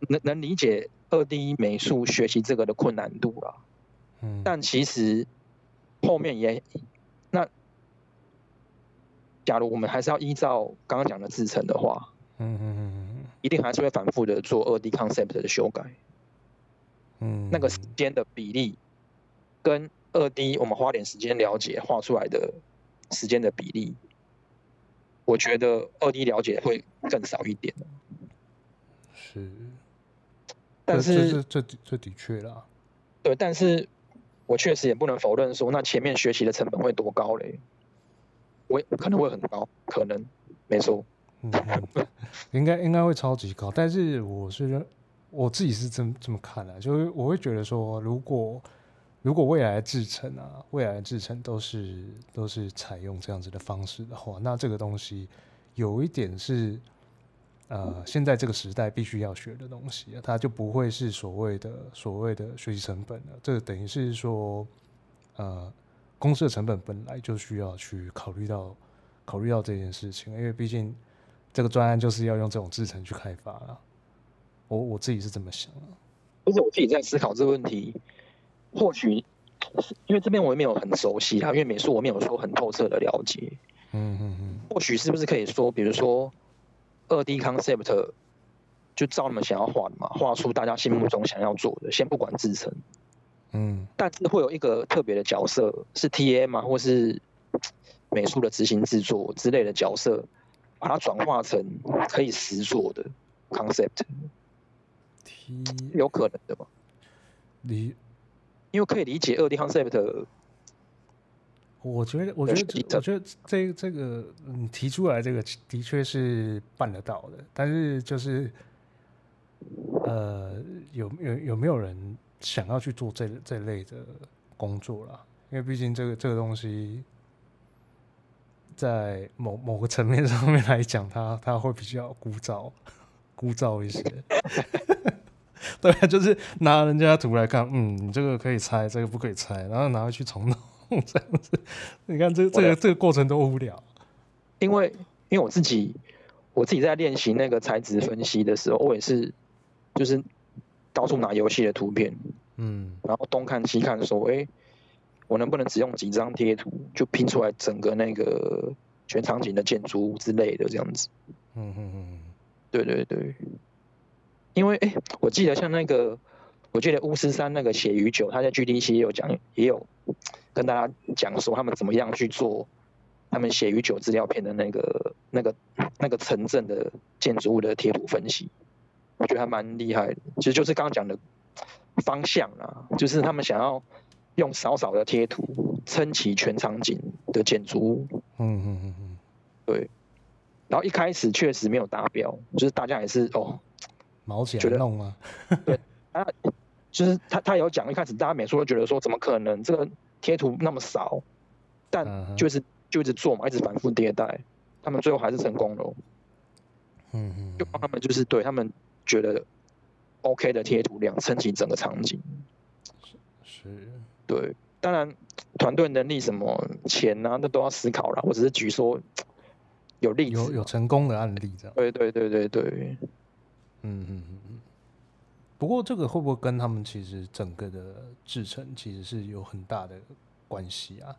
能能理解。二 D 美术学习这个的困难度啦，嗯，但其实后面也那，假如我们还是要依照刚刚讲的制成的话，嗯嗯嗯，一定还是会反复的做二 D concept 的修改，嗯，那个时间的比例跟二 D 我们花点时间了解画出来的时间的比例，我觉得二 D 了解会更少一点，是。但是这这这的确啦，对，但是我确实也不能否认说，那前面学习的成本会多高嘞？我可能会很高，可能没错，嗯，<laughs> 应该应该会超级高。但是我是我自己是这么这么看的，就是我会觉得说，如果如果未来的制程啊，未来的制程都是都是采用这样子的方式的话，那这个东西有一点是。呃，现在这个时代必须要学的东西啊，它就不会是所谓的所谓的学习成本了。这等于是说，呃，公司的成本本来就需要去考虑到考虑到这件事情，因为毕竟这个专案就是要用这种制程去开发了。我我自己是这么想的。不是我自己在思考这个问题，或许因为这边我也没有很熟悉啊，因为美术我没有说很透彻的了解。嗯嗯嗯。或许是不是可以说，比如说二 D concept 就照你们想要画的嘛，画出大家心目中想要做的，先不管制成。嗯。但是会有一个特别的角色，是 TA 嘛，或是美术的执行制作之类的角色，把它转化成可以实做的 concept。有可能的吧？你因为可以理解二 D concept，我觉得，我觉得，我觉得这这个你提出来这个的确是办得到的，但是就是呃，有有有没有人想要去做这这类的工作啦？因为毕竟这个这个东西在某某个层面上面来讲，它它会比较枯燥枯燥一些。<laughs> <laughs> 对，就是拿人家图来看，嗯，你这个可以拆，这个不可以拆，然后拿回去重弄 <laughs> 这样子。你看这这个这个过程多无聊。因为因为我自己我自己在练习那个材质分析的时候，我也是就是到处拿游戏的图片，嗯，然后东看西看，说，哎，我能不能只用几张贴图就拼出来整个那个全场景的建筑物之类的这样子？嗯嗯嗯，对对对。因为哎，我记得像那个，我记得巫师三那个血与酒，他在 GDC 也有讲，也有跟大家讲说他们怎么样去做他们血与酒资料片的那个、那个、那个城镇的建筑物的贴图分析，我觉得还蛮厉害的。其实就是刚刚讲的方向啊，就是他们想要用少少的贴图撑起全场景的建筑物。嗯嗯嗯嗯，对。然后一开始确实没有达标，就是大家也是哦。毛起来弄吗？<laughs> 对，啊就是他，他有讲一开始大家美术都觉得说，怎么可能这个贴图那么少？但就是就一直做嘛，一直反复迭代，他们最后还是成功了。嗯嗯，就帮他们就是对他们觉得 OK 的贴图量撑起整个场景。是，对，当然团队能力什么钱啊，那都要思考了。我只是举说有例子，有有成功的案例这样。对对对对对。嗯嗯嗯嗯，不过这个会不会跟他们其实整个的制成其实是有很大的关系啊？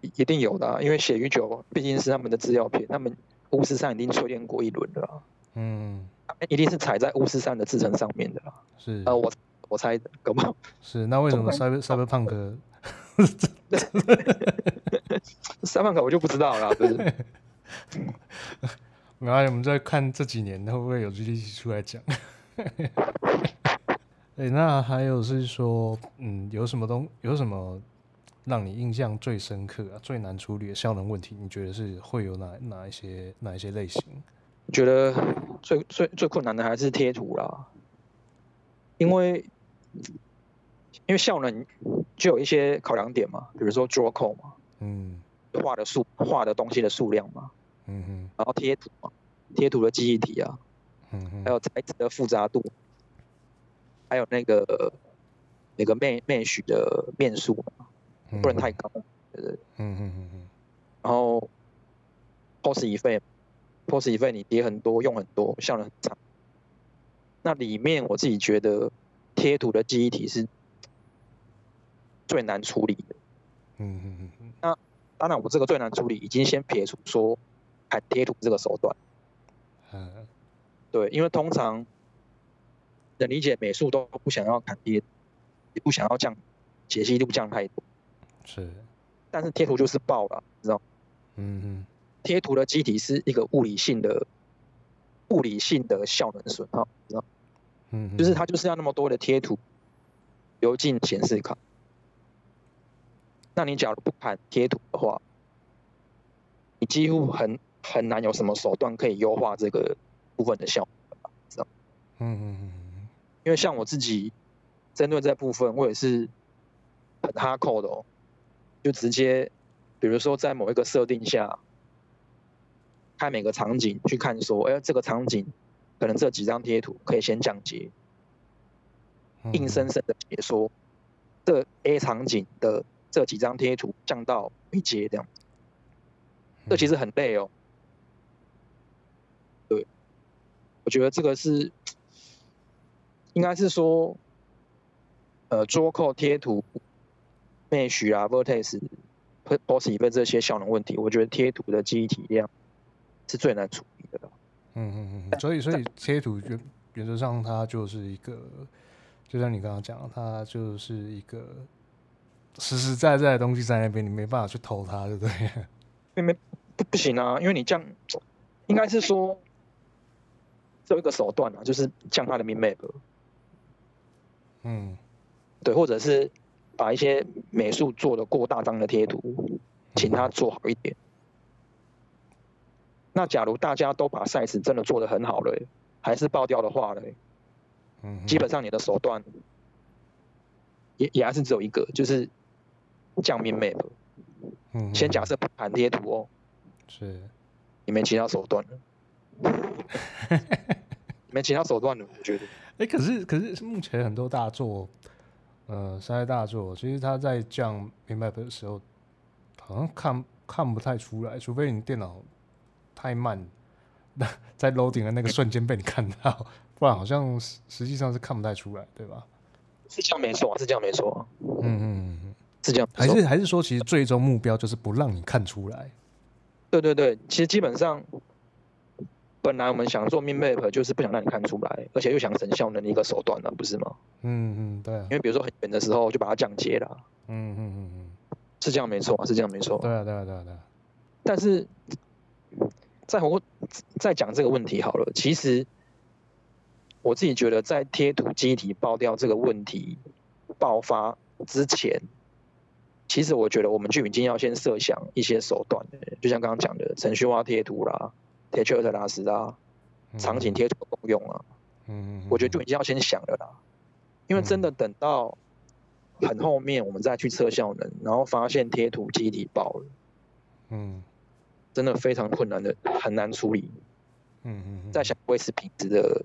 一定有的啊，因为血与酒毕竟是他们的制药品，他们巫师山已经淬炼过一轮了。嗯，一定是踩在巫师山的制成上面的啦。是，呃，我我猜的，搞不好。是，那为什么 Cyber Cyberpunk？赛博朋克我就不知道了，对不对？<laughs> 然后我们再看这几年会不会有 GDC 出来讲？<laughs> 哎，那还有是说，嗯，有什么东有什么让你印象最深刻啊、最难处理的效能问题？你觉得是会有哪哪一些哪一些类型？觉得最最最困难的还是贴图啦，因为因为效能就有一些考量点嘛，比如说 draw code 嘛，嗯，画的数画的东西的数量嘛。嗯哼，然后贴图嘛，贴图的记忆体啊，嗯哼，还有材质的复杂度，还有那个那个面面许的面数嘛，不能太高，对不对？嗯哼哼哼。然后 pose effect，pose effect 你叠很多，用很多，效能很差。那里面我自己觉得贴图的记忆体是最难处理的。嗯哼哼哼。那当然，我这个最难处理已经先撇除说。砍贴图这个手段，嗯，对，因为通常能理解美术都不想要砍贴，也不想要降解析度降太多，是，但是贴图就是爆了，知道？嗯嗯，贴图的基体是一个物理性的物理性的效能损耗，知道？嗯，就是它就是要那么多的贴图流进显示卡，那你假如不砍贴图的话，你几乎很。很难有什么手段可以优化这个部分的效果，知道？嗯嗯嗯。因为像我自己针对这部分，我也是很哈扣的哦，就直接，比如说在某一个设定下，看每个场景去看说，哎，这个场景可能这几张贴图可以先降阶，硬生生的解说这 A 场景的这几张贴图降到一阶这样，这其实很累哦。觉得这个是应该是说，呃，桌扣贴图、Mesh 啊、Vertex、Possible 这些效能问题，我觉得贴图的记忆体量是最难处理的。嗯嗯嗯，所以所以贴图原原则上它就是一个，就像你刚刚讲，它就是一个实实在在的东西在那边，你没办法去偷它，对不对？没没不不行啊，因为你这样应该是说只有一个手段啊，就是降它的 min map。嗯，对，或者是把一些美术做的过大张的贴图，请他做好一点。那假如大家都把 size 真的做的很好了，还是爆掉的话呢？嗯，基本上你的手段也也还是只有一个，就是降 min map。嗯，先假设不含贴图哦，是，你没其他手段了，<laughs> 没其他手段了，我觉得。哎、欸，可是可是目前很多大作，呃，三 A 大作，其实它在降 min map 的时候，好像看看不太出来，除非你电脑。太慢，那在 loading 的那个瞬间被你看到，不然好像实实际上是看不太出来，对吧？是这样没错，是这样没错。嗯嗯嗯，是这样。还是还是说，其实最终目标就是不让你看出来？对对对，其实基本上，本来我们想做 min map 就是不想让你看出来，而且又想省效能的一个手段了，不是吗？嗯嗯，对、啊。因为比如说很远的时候就把它降阶了。嗯嗯嗯嗯，是这样没错，是这样没错。对啊对啊对啊对啊。但是。再我再讲这个问题好了。其实我自己觉得，在贴图记忆体爆掉这个问题爆发之前，其实我觉得我们就已经要先设想一些手段，就像刚刚讲的程序化贴图啦、Texture Atlas 啦、场景贴图的功用啊。嗯，我觉得就已经要先想了啦。因为真的等到很后面我们再去测效能，然后发现贴图记忆体爆了。嗯。真的非常困难的，很难处理。嗯嗯，嗯，在想维持品质的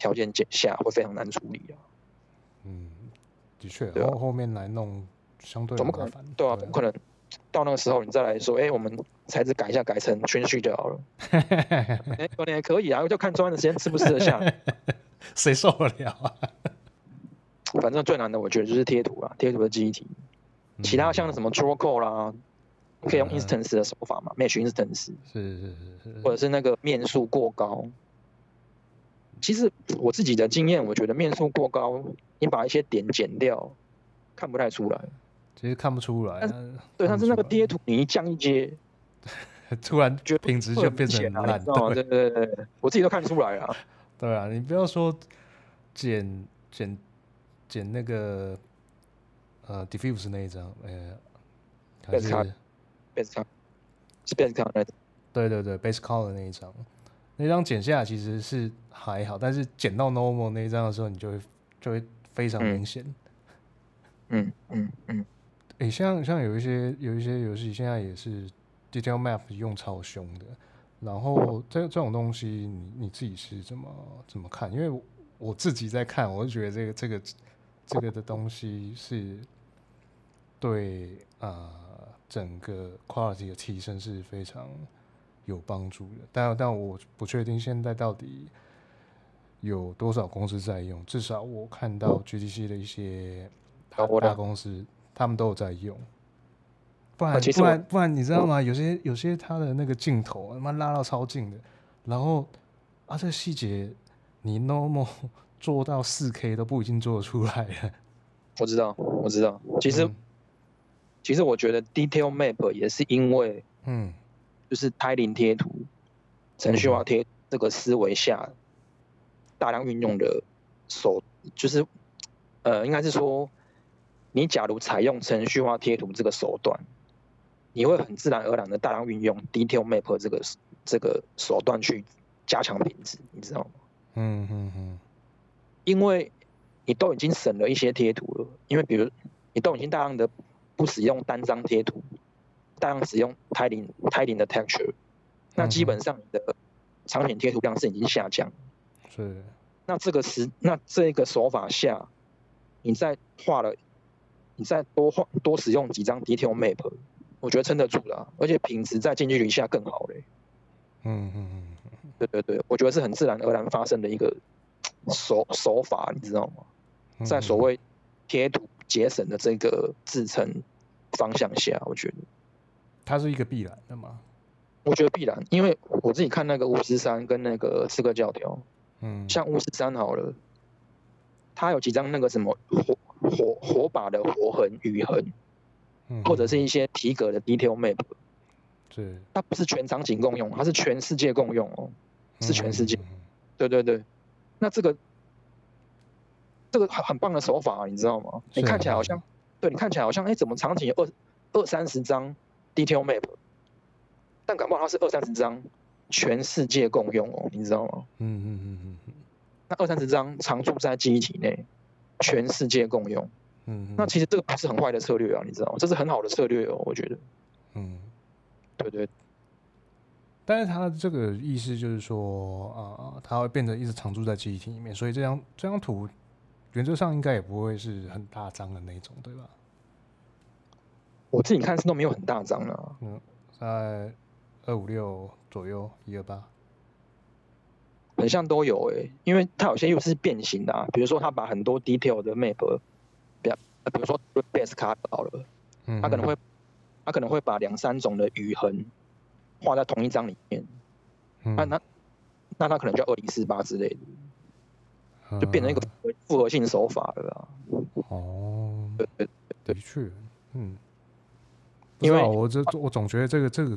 条件下，会非常难处理啊。嗯，的确，后后面来弄相对怎么可能？对啊，怎么可能？到那个时候你再来说，哎、欸，我们材质改一下，改成全序就好了。<laughs> 哎、欸，可能也可以啊，就看专案的时间吃不吃得下。<laughs> 谁受得了啊？<laughs> 反正最难的，我觉得就是贴图啊，贴图的记忆体。其他像什么 draw code 啦。可以用 instance 的手法嘛？Mesh instance 是是是是，或者是那个面数过高。其实我自己的经验，我觉得面数过高，你把一些点剪掉，看不太出来。其实看不出来。对，但是那个贴图你一降一阶，突然就品质就变成烂。对对对对，我自己都看出来了。对啊，你不要说剪剪剪那个呃 diffuse 那一张，呃，还是。base color 是 base color 对对对，base color 那一张，那张剪下来其实是还好，但是剪到 normal 那一张的时候，你就会就会非常明显。嗯嗯嗯。诶、欸，像像有一些有一些游戏现在也是 detail map 用超凶的，然后这这种东西你你自己是怎么怎么看？因为我自己在看，我就觉得这个这个这个的东西是对啊。呃整个 quality 的提升是非常有帮助的，但但我不确定现在到底有多少公司在用。至少我看到 GDC 的一些大公司，他们都有在用。不然不然不然，你知道吗？有些有些他的那个镜头他妈拉到超近的，然后啊，这个细节你 normal <laughs> 做到四 K 都不一定做得出来了。我知道，我知道，其实、嗯。其实我觉得 detail map 也是因为，嗯，就是 tiling 贴图、程序化贴这个思维下，大量运用的手，就是，呃，应该是说，你假如采用程序化贴图这个手段，你会很自然而然的大量运用 detail map 这个这个手段去加强品质，你知道吗？嗯嗯嗯，因为你都已经省了一些贴图了，因为比如你都已经大量的。不使用单张贴图，大量使用 tiling tiling 的 texture，那基本上你的场景贴图量是已经下降。是。那这个时，那这个手法下，你在画了，你再多画多使用几张 detail map，我觉得撑得住了，而且品质在近距离下更好嘞。嗯嗯嗯，对对对，我觉得是很自然而然发生的一个手手法，你知道吗？在所谓贴图节省的这个制成方向下，我觉得它是一个必然的吗？我觉得必然，因为我自己看那个巫师三跟那个刺客教条，嗯，像巫师三好了，它有几张那个什么火火火把的火痕、雨痕，嗯，或者是一些体格的 detail map，对，它不是全场景共用，它是全世界共用哦，是全世界，嗯、对对对，那这个这个很很棒的手法，啊，你知道吗？你看起来好像，对你看起来好像，哎，怎么场景有二二三十张 detail map？但搞不好它是二三十张，全世界共用哦，你知道吗？嗯嗯嗯嗯嗯。那二三十张常驻在记忆体内，全世界共用。嗯。那其实这个不是很坏的策略啊，你知道吗？这是很好的策略哦，我觉得。嗯。对对。但是它这个意思就是说，啊、呃，它会变成一直常驻在记忆体里面，所以这张这张图原则上应该也不会是很大张的那种，对吧？我自己看是都没有很大张啊。嗯，在。二五六左右，一二八，很像都有诶、欸，因为它有些又是变形的啊，比如说它把很多 detail 的 map，比比如说 base card 好了，它可能会，它可能会把两三种的雨痕画在同一张里面，那那那它可能就二零四八之类的，就变成一个复合性手法了啊。哦，对对对，的确，嗯，因为我这我总觉得这个这个。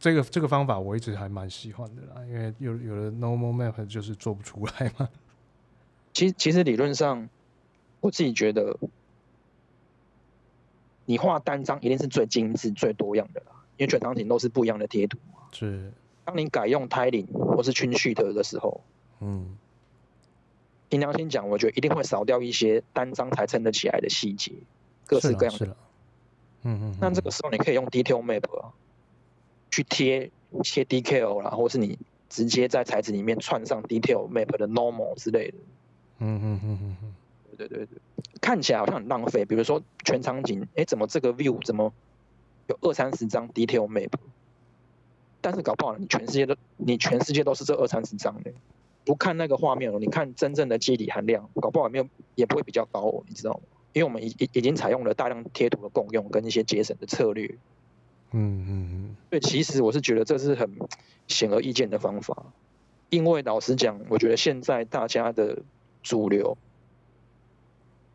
这个这个方法我一直还蛮喜欢的啦，因为有有的 normal map 就是做不出来嘛。<laughs> 其实其实理论上，我自己觉得，你画单张一定是最精致、最多样的啦，因为全场景都是不一样的贴图嘛。是。当你改用 tiling 或是 twin sheet 的时候，嗯，凭良心讲，我觉得一定会少掉一些单张才撑得起来的细节，各式各样的。嗯嗯，嗯。那这个时候你可以用 detail map 啊。去贴贴 detail 啦，或是你直接在材质里面串上 detail map 的 normal 之类的。嗯嗯嗯嗯嗯，对对对，看起来好像很浪费。比如说全场景，哎，怎么这个 view 怎么有二三十张 detail map？但是搞不好你全世界都你全世界都是这二三十张的，不看那个画面哦，你看真正的基底含量，搞不好也没有也不会比较高哦，你知道吗？因为我们已已已经采用了大量贴图的共用跟一些节省的策略。嗯嗯嗯，对，其实我是觉得这是很显而易见的方法，因为老实讲，我觉得现在大家的主流，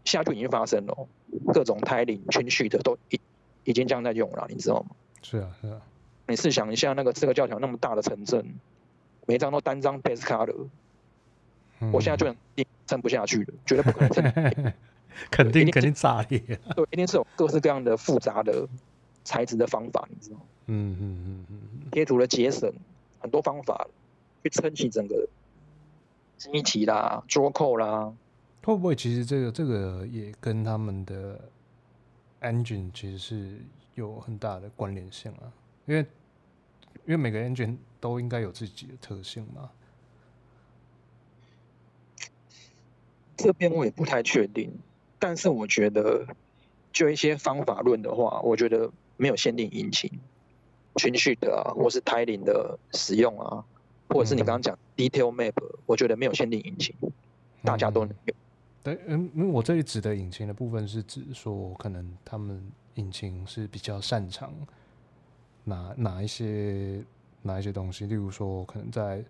现在就已经发生了，各种 tiling、twin sheet 都已已经这样在用了，你知道吗？是啊是啊，你试想一下，那个这个教条那么大的城镇，每张都单张 base card，我现在就撑不下去了，绝对不可能撑，<laughs> 肯定肯定炸裂，对，一定是有各式各样的复杂的。材质的方法，你知道吗？嗯嗯嗯嗯，贴图的节省很多方法，去撑起整个记忆体啦、桌扣啦。会不会其实这个这个也跟他们的 engine 其实是有很大的关联性啊？因为因为每个 engine 都应该有自己的特性嘛。这边我也不太确定，但是我觉得就一些方法论的话，我觉得。没有限定引擎，群序的啊，或是 tiling 的使用啊，或者是你刚刚讲 detail map，我觉得没有限定引擎，大家都能用。对，嗯，因为我这里指的引擎的部分是指说，可能他们引擎是比较擅长哪哪一些哪一些东西，例如说，可能在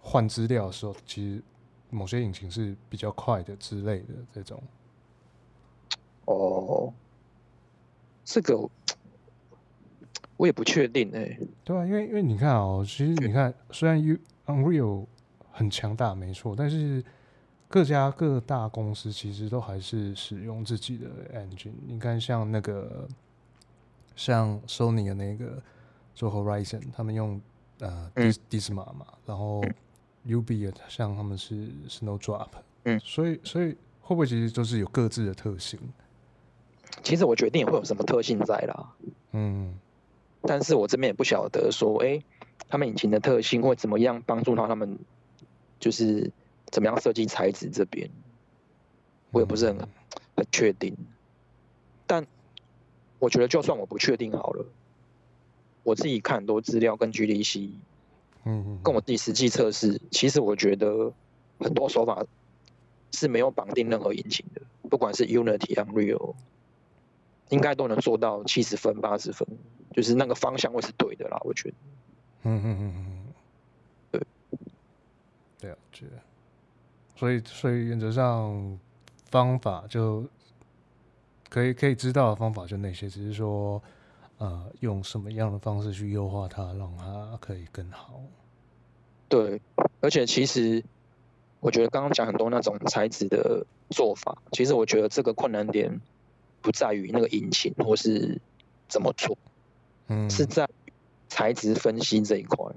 换资料的时候，其实某些引擎是比较快的之类的这种。哦，这个。我也不确定哎、欸，对啊，因为因为你看哦、喔，其实你看，虽然 U Unreal 很强大没错，但是各家各大公司其实都还是使用自己的 engine。你看，像那个像 Sony 的那个做 Horizon，他们用呃 Disma 嘛，然后 UB 像他们是 Snowdrop，嗯，所以所以会不会其实都是有各自的特性？其实我决定也会有什么特性在啦，嗯。但是我这边也不晓得说，哎、欸，他们引擎的特性会怎么样帮助到他们，就是怎么样设计材质这边，我也不是很很确定。但我觉得，就算我不确定好了，我自己看很多资料跟 GDC，嗯，跟我自己实际测试，其实我觉得很多手法是没有绑定任何引擎的，不管是 Unity、Unreal，应该都能做到七十分、八十分，就是那个方向会是对的啦，我觉得。嗯嗯嗯嗯，对，对啊，觉得。所以，所以原则上方法就可以可以知道的方法就那些，只是说。呃，用什么样的方式去优化它，让它可以更好？对，而且其实我觉得刚刚讲很多那种材质的做法，其实我觉得这个困难点不在于那个引擎或是怎么做，嗯，是在材质分析这一块，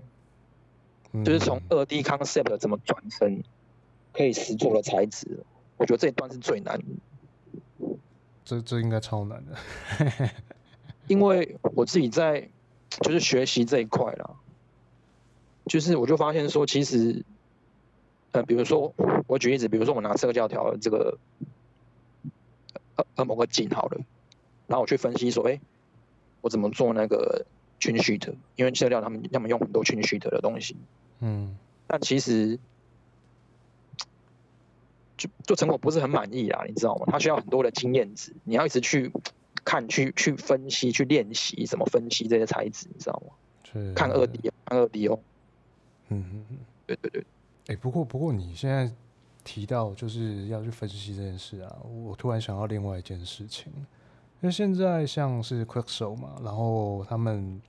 嗯，就是从二 D concept 怎么转成可以实做的材质，我觉得这一段是最难的。这这应该超难的。<laughs> 因为我自己在就是学习这一块啦，就是我就发现说，其实，呃，比如说我举例子，比如说我拿这个教条这个，呃呃某个景好了，然后我去分析说，哎，我怎么做那个 chain sheet，因为资料他们他们用很多 chain sheet 的东西，嗯，但其实就就成果不是很满意啊，你知道吗？它需要很多的经验值，你要一直去。看去去分析去练习怎么分析这些材质，你知道吗？是看二 D，看二 D 哦。嗯对对对。哎、欸，不过不过你现在提到就是要去分析这件事啊，我突然想到另外一件事情，因为现在像是 Quickshow 嘛，然后他们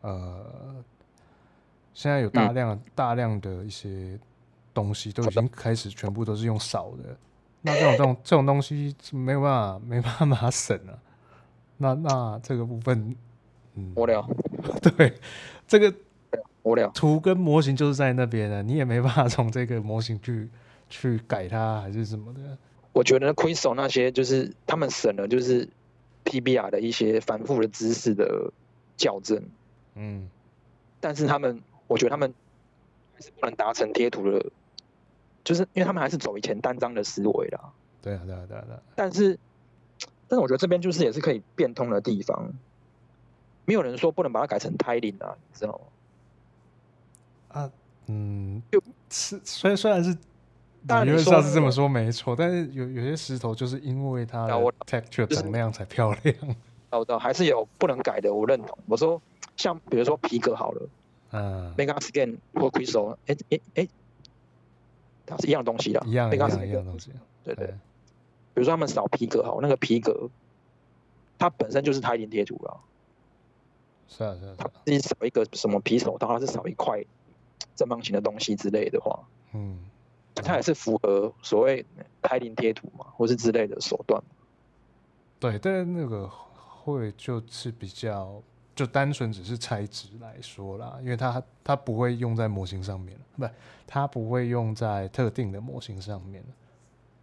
呃现在有大量、嗯、大量的一些东西都已经开始全部都是用扫的，那这种这种这种东西没有办法没办法省啊。那那这个部分，嗯，无聊。<laughs> 对，这个无聊。图跟模型就是在那边的，你也没办法从这个模型去去改它，还是什么的。我觉得 Quickshow 那些就是他们省了，就是 PBR 的一些反复的知识的校正。嗯。但是他们，我觉得他们还是不能达成贴图的，就是因为他们还是走以前单张的思维啦。对啊，对啊，对啊，对啊。但是。但是我觉得这边就是也是可以变通的地方，没有人说不能把它改成 tiling 啊，你知道吗？啊，嗯，就是虽然虽然是理论上是这么说没错，但是有有些石头就是因为它的 texture 长那样才漂亮。<laughs> 好的，还是有不能改的，我认同。我说像比如说皮革好了，嗯，mega skin 或 Crystal，哎哎哎，它是一样的东西的，一样一样一样东西，对对。比如说他们扫皮革好，那个皮革它本身就是 tiling 贴图了。是啊是啊。它自己扫一个什么皮手套，它是扫一块正方形的东西之类的话，嗯，它也是符合所谓 tiling 贴图嘛，或是之类的手段。对，但是那个会就是比较就单纯只是材质来说啦，因为它它不会用在模型上面，不，它不会用在特定的模型上面。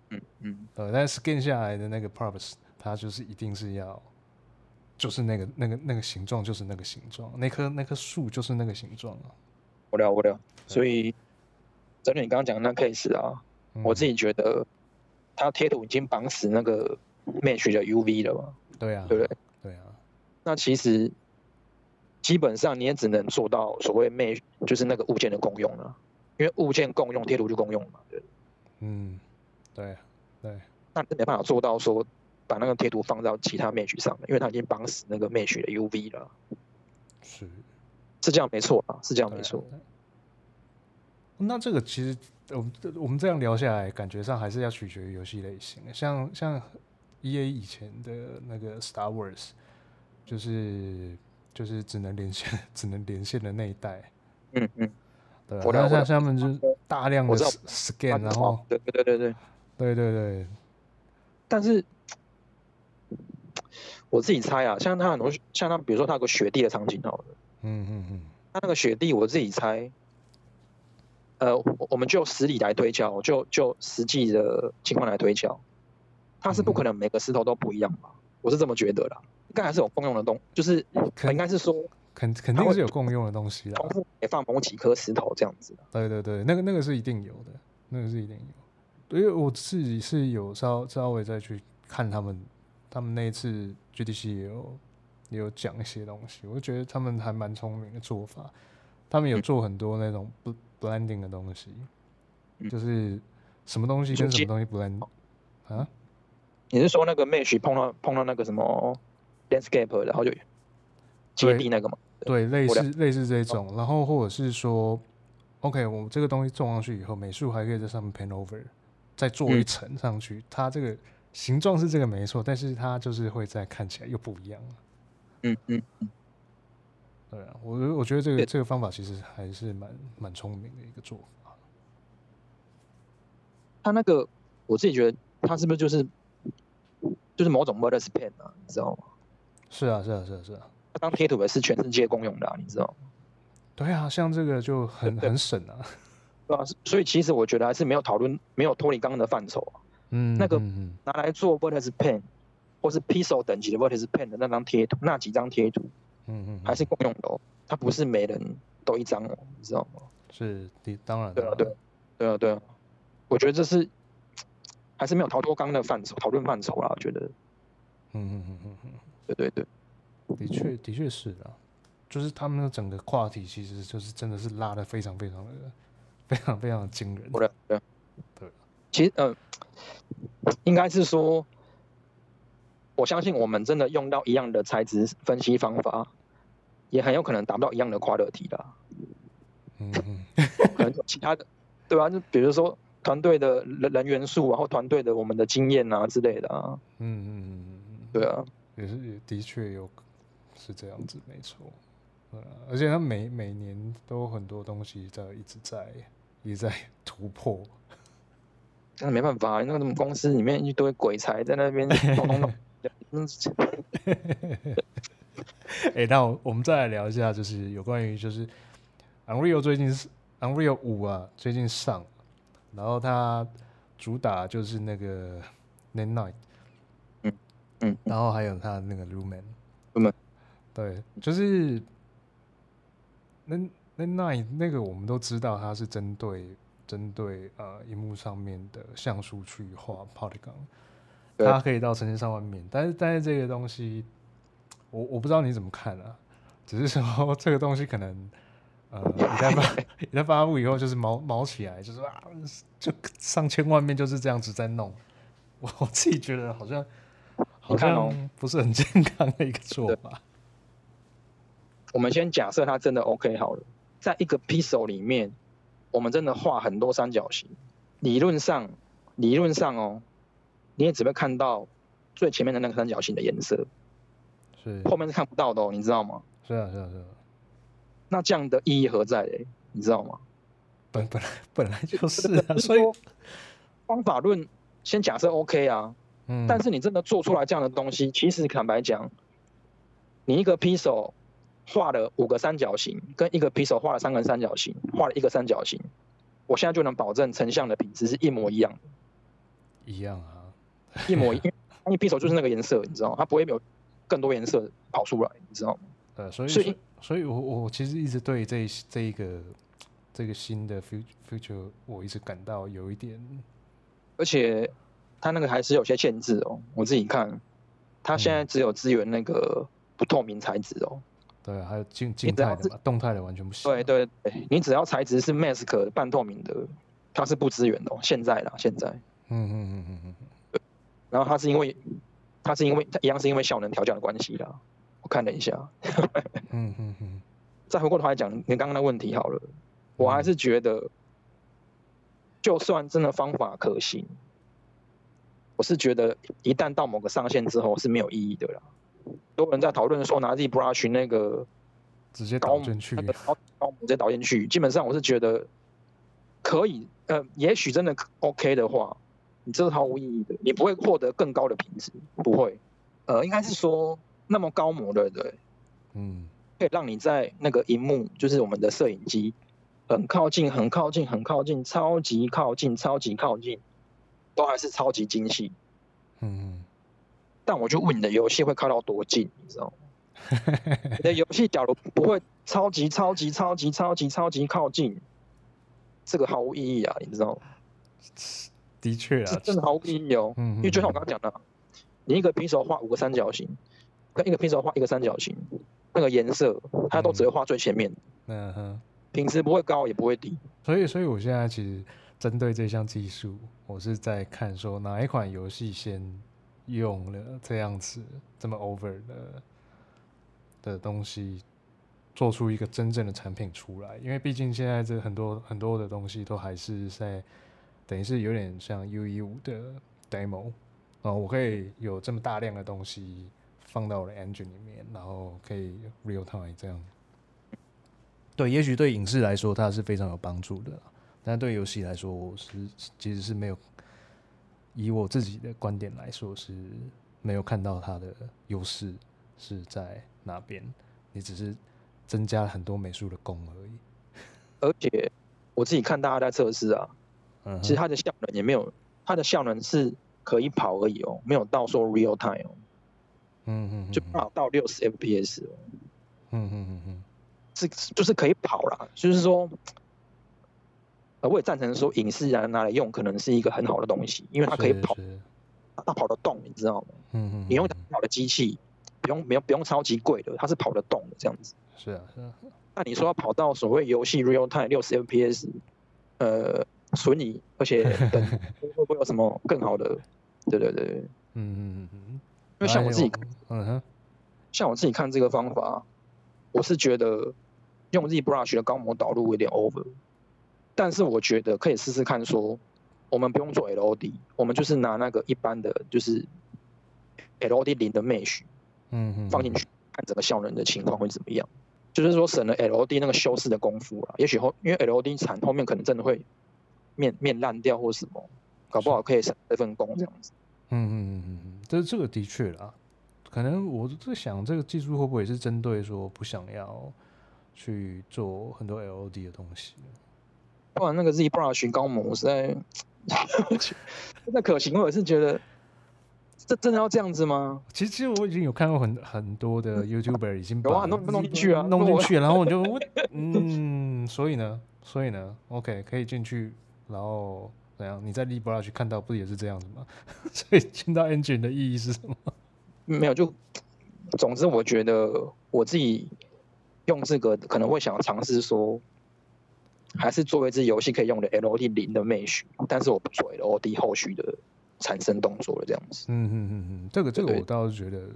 嗯嗯，呃，但是 scan 下来的那个 props，它就是一定是要，就是那个那个那个形状，就是那个形状，那棵那棵树就是那个形状啊。无聊无聊，所以针对你刚刚讲的那 case 啊，嗯、我自己觉得，它贴图已经绑死那个 mesh 的 UV 了嘛？对啊，对不对？对啊。那其实基本上你也只能做到所谓 mesh，就是那个物件的共用了，因为物件共用，贴图就共用嘛，对。嗯。对，对，那没办法做到说把那个贴图放到其他 mesh 上面，因为它已经绑死那个 mesh 的 UV 了。是，是这样没错啊，是这样没错。那这个其实我们我们这样聊下来，感觉上还是要取决于游戏类型。像像 EA 以前的那个 Star Wars，就是就是只能连线 <laughs> 只能连线的那一代。嗯嗯，对，像像他们就是大量的 scan，然后对对对对对。对对对，但是我自己猜啊，像他很多，像他比如说他有个雪地的场景好了，嗯嗯嗯，他那个雪地我自己猜，呃，我们就实力来推敲，就就实际的情况来推敲，它是不可能每个石头都不一样吧？我是这么觉得啦，应该还是有共用的东，就是应该是说肯肯定是有共用的东西啦，重复也放某几颗石头这样子。对对对，那个那个是一定有的，那个是一定有。因为我自己是有稍稍微再去看他们，他们那一次 GDC 也有也有讲一些东西，我就觉得他们还蛮聪明的做法。他们有做很多那种 blending 的东西，嗯、就是什么东西跟什么东西 blend 啊？你是说那个 mesh 碰到碰到那个什么 landscape，然后就接地那个吗？对，类似类似这种，然后或者是说，OK，我们这个东西种上去以后，美术还可以在上面 paint over，再做一层上去，嗯、它这个形状是这个没错，但是它就是会再看起来又不一样。嗯嗯嗯。对啊，我我觉得这个这个方法其实还是蛮蛮聪明的一个做法。他那个我自己觉得，他是不是就是就是某种 Vertex Pen 啊？你知道吗？是啊，是啊，是啊，是啊。他当贴图也是全世界公用的啊，你知道吗？对啊，像这个就很很省啊。对啊，所以其实我觉得还是没有讨论，没有脱离刚刚的范畴啊。嗯，那个拿来做 Vertex Pen 或是 Pixel 等级的 Vertex Pen 的那张贴图，那几张贴图。嗯嗯，还是共用的哦，它不是每人都一张哦，你知道吗？是，当然，对啊，对，对啊，对啊，我觉得这是 <tsk> 还是没有逃脱刚刚的范畴，讨论范畴啦，我觉得，嗯嗯嗯嗯嗯，对对对，的确的确是啊，就是他们的整个话题其实就是真的是拉的非常非常的 <laughs> 非常非常的惊人，对对对，其实呃，应该是说。我相信我们真的用到一样的材质分析方法，也很有可能达不到一样的 quality 的。嗯，<laughs> 可能其他的，对吧？就比如说团队的人人员数，然后团队的我们的经验啊之类的啊。嗯嗯嗯嗯，对啊，也是也的确有是这样子，没错。而且他每每年都有很多东西在一直在一直在突破。那没办法，那个什么公司里面一堆鬼才在那边弄弄弄。<laughs> 嗯，<laughs> 哎，那我我们再来聊一下，就是有关于就是 Unreal 最近是 Unreal 五啊，最近上，然后它主打就是那个 Nanite，嗯嗯，然后还有它那个 Lumen，Lumen，对，就是那 Nanite 那个我们都知道它是针对针对呃荧幕上面的像素去画 Polygon。它可以到成千上万面，但是但是这个东西，我我不知道你怎么看啊？只是说 <laughs> 这个东西可能，呃，一旦发 <laughs> 一旦发布以后，就是毛毛起来，就是啊，就上千万遍就是这样子在弄。我我自己觉得好像好像不是很健康的一个做法。我们先假设它真的 OK 好了，在一个 pixel 里面，我们真的画很多三角形，理论上理论上哦。你也只会看到最前面的那个三角形的颜色，是后面是看不到的哦，你知道吗？是啊，是啊，是啊。那这样的意义何在？嘞，你知道吗？本本来本来就是啊，所以方法论先假设 OK 啊，嗯，但是你真的做出来这样的东西，其实坦白讲，你一个 pixel 画了五个三角形，跟一个 pixel 画了三个三角形，画了一个三角形，我现在就能保证成像的品质是一模一样的，一样啊。一模一样，<laughs> 因为 pixel 就是那个颜色，你知道吗？它不会有更多颜色跑出来，你知道吗？呃，所以所以，所以我我其实一直对这这一个这个新的 future，我一直感到有一点，而且它那个还是有些限制哦。我自己看，它现在只有支援那个不透明材质哦。对，还有静静态的嘛，动态的完全不行。对对对，你只要材质是 mask 半透明的，它是不支援的哦。现在啦，现在。嗯嗯嗯嗯嗯。然后它是因为，它是因为它一样是因为效能调教的关系啦。我看了一下，嗯嗯嗯。<laughs> 再回过头来讲，你刚刚的问题好了，我还是觉得，就算真的方法可行，我是觉得一旦到某个上限之后是没有意义的啦。多人在讨论说拿 ZBrush 那个直接导进去，直接导进去，基本上我是觉得可以，呃，也许真的 OK 的话。你这是毫无意义的，你不会获得更高的品质，不会。呃，应该是说那么高模的，对，嗯，可以让你在那个荧幕，就是我们的摄影机，很靠近、很靠近、很靠近、超级靠近、超级靠近，都还是超级精细。嗯，但我就问你的游戏会靠到多近，你知道吗？你的游戏假如不会超级、超级、超级、超级、超级靠近，这个毫无意义啊，你知道吗？<laughs> 的确啊，真的毫无意义哦。嗯，因为就像我刚刚讲的，你一个 pixel 画五个三角形，跟一个 pixel 画一个三角形，那个颜色它都只会画最前面。嗯哼。品质不会高也不会低。所以，所以我现在其实针对这项技术，我是在看说哪一款游戏先用了这样子这么 over 的的东西，做出一个真正的产品出来。因为毕竟现在这很多很多的东西都还是在等于是有点像 UE 五的 demo。哦，我可以有这么大量的东西放到我的 engine 里面，然后可以 real time 这样。对，也许对影视来说它是非常有帮助的，但对游戏来说，我是其实是没有。以我自己的观点来说，是没有看到它的优势是在哪边。你只是增加了很多美术的功而已。<laughs> 而且我自己看大家在测试啊，嗯，其实它的效能也没有，它的效能是。可以跑而已哦，没有到说 real time 哦，嗯嗯，就跑到六十 FPS 哦，嗯嗯嗯嗯，是就是可以跑啦，就是说，呃，我也赞成说影视啊拿来用可能是一个很好的东西，因为它可以跑，它跑得动，你知道吗？嗯嗯，你用好的机器，不用不用不用超级贵的，它是跑得动的这样子。是啊是啊，那你说要跑到所谓游戏 real time 六十 FPS，呃。损你，而且 <laughs> 等会不会有什么更好的？对对对，嗯嗯嗯，因为像我自己，嗯哼，像我自己看这个方法，我是觉得用 ZBrush 的高模导入有点 over，但是我觉得可以试试看，说我们不用做 LOD，我们就是拿那个一般的，就是 LOD 零的 Mesh，嗯嗯，放进去看整个效能的情况会怎么样，就是说省了 LOD 那个修饰的功夫了，也许后因为 LOD 产后面可能真的会。面面烂掉或什么，搞不好可以省这份工这样子。嗯嗯嗯嗯嗯，这这个的确啦，可能我在想这个技术会不会也是针对说不想要去做很多 LOD 的东西。不然那个 ZBrush 高模实在，<laughs> 那可行，我也是觉得这真的要这样子吗？其实其实我已经有看过很很多的 YouTuber 已经把弄弄进去啊，弄进去，然后我就问，<laughs> 嗯，所以呢，所以呢，OK 可以进去。然后怎样？你在 ZBrush 看到不也是这样子吗？<laughs> 所以进到 Engine 的意义是什么？没有，就总之我觉得我自己用这个可能会想尝试说，还是作为一支游戏可以用的 LOD 零的 Mesh，但是我不做 LOD 后续的产生动作了这样子。嗯嗯嗯嗯，这个这个我倒是觉得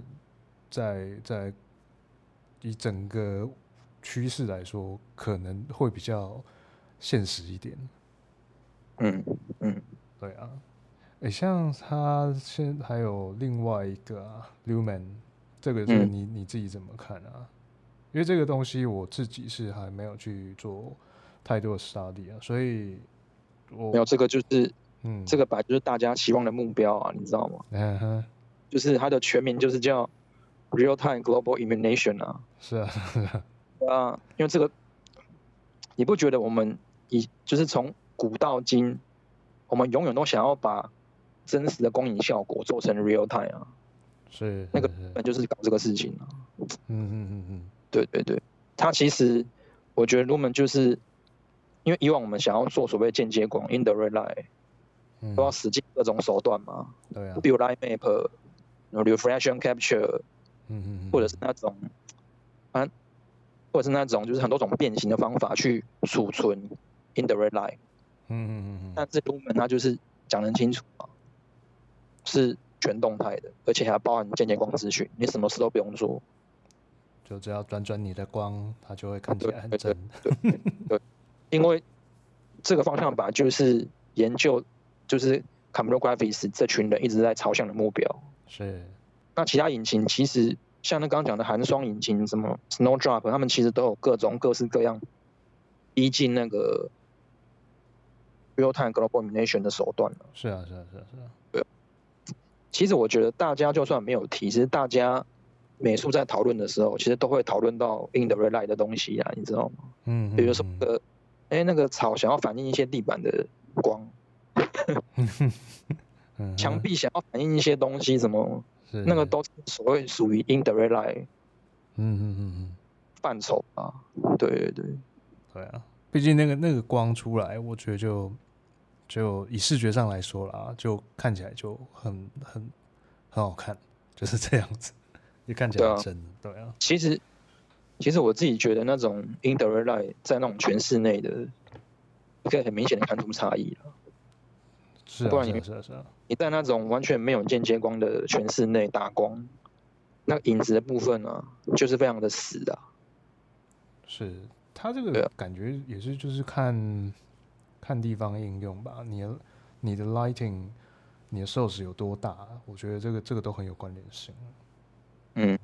在，在在以整个趋势来说，可能会比较现实一点。嗯嗯，对啊，诶，像他现还有另外一个啊，Lumen，这个是你、嗯、你自己怎么看啊？因为这个东西我自己是还没有去做太多的 study 啊，所以我没有这个就是，嗯，这个本来就是大家期望的目标啊，你知道吗？嗯哼，就是它的全名就是叫 Real Time Global Immunization 啊。是啊，是啊，啊，因为这个你不觉得我们以就是从古到今，我们永远都想要把真实的光影效果做成 real time 啊，是那个本就是搞这个事情啊。嗯嗯嗯嗯，对对对，它其实我觉得 Lumen 就是因为以往我们想要做所谓间接光 in the red light，都要使尽各种手段嘛。对啊。比如 light map，然后 refraction capture，嗯嗯或者是那种啊，或者是那种就是很多种变形的方法去储存 in the red light。嗯嗯嗯嗯，但这 Lumen 它就是讲得很清楚啊，是全动态的，而且还包含间接光资讯，你什么事都不用做，就只要转转你的光，它就会看起来很真。对因为这个方向吧，就是研究，就是 Computer Graphics 这群人一直在朝向的目标。是。那其他引擎其实像那刚刚讲的寒霜引擎，什么 Snowdrop，他们其实都有各种各式各样逼近那个。Real time global illumination 的手段了。是啊，是啊，是啊，是啊。对。其实我觉得大家就算没有提，其实大家美术在讨论的时候，其实都会讨论到 in the red light 的东西啊，你知道吗？嗯，嗯。比如说，呃，哎，那个草想要反映一些地板的光，<laughs> 墙壁想要反映一些东西，什么，那个都是所谓属于 in the red light。嗯嗯嗯嗯。范畴啊，对对对。对啊，毕竟那个那个光出来，我觉得就。就以视觉上来说啦，就看起来就很很很好看，就是这样子，也看起来很真，对啊。其实其实我自己觉得那种 Indirect Light 在那种全室内的，可以很明显的看出差异了。是啊，不然你是啊，是啊。你在那种完全没有间接光的全室内打光，那影子的部分呢、啊，就是非常的死的、啊。是，它这个感觉也是就是看，看地方应用吧。你的你的 lighting，你的 source 有多大？我觉得这个这个都很有关联性。嗯。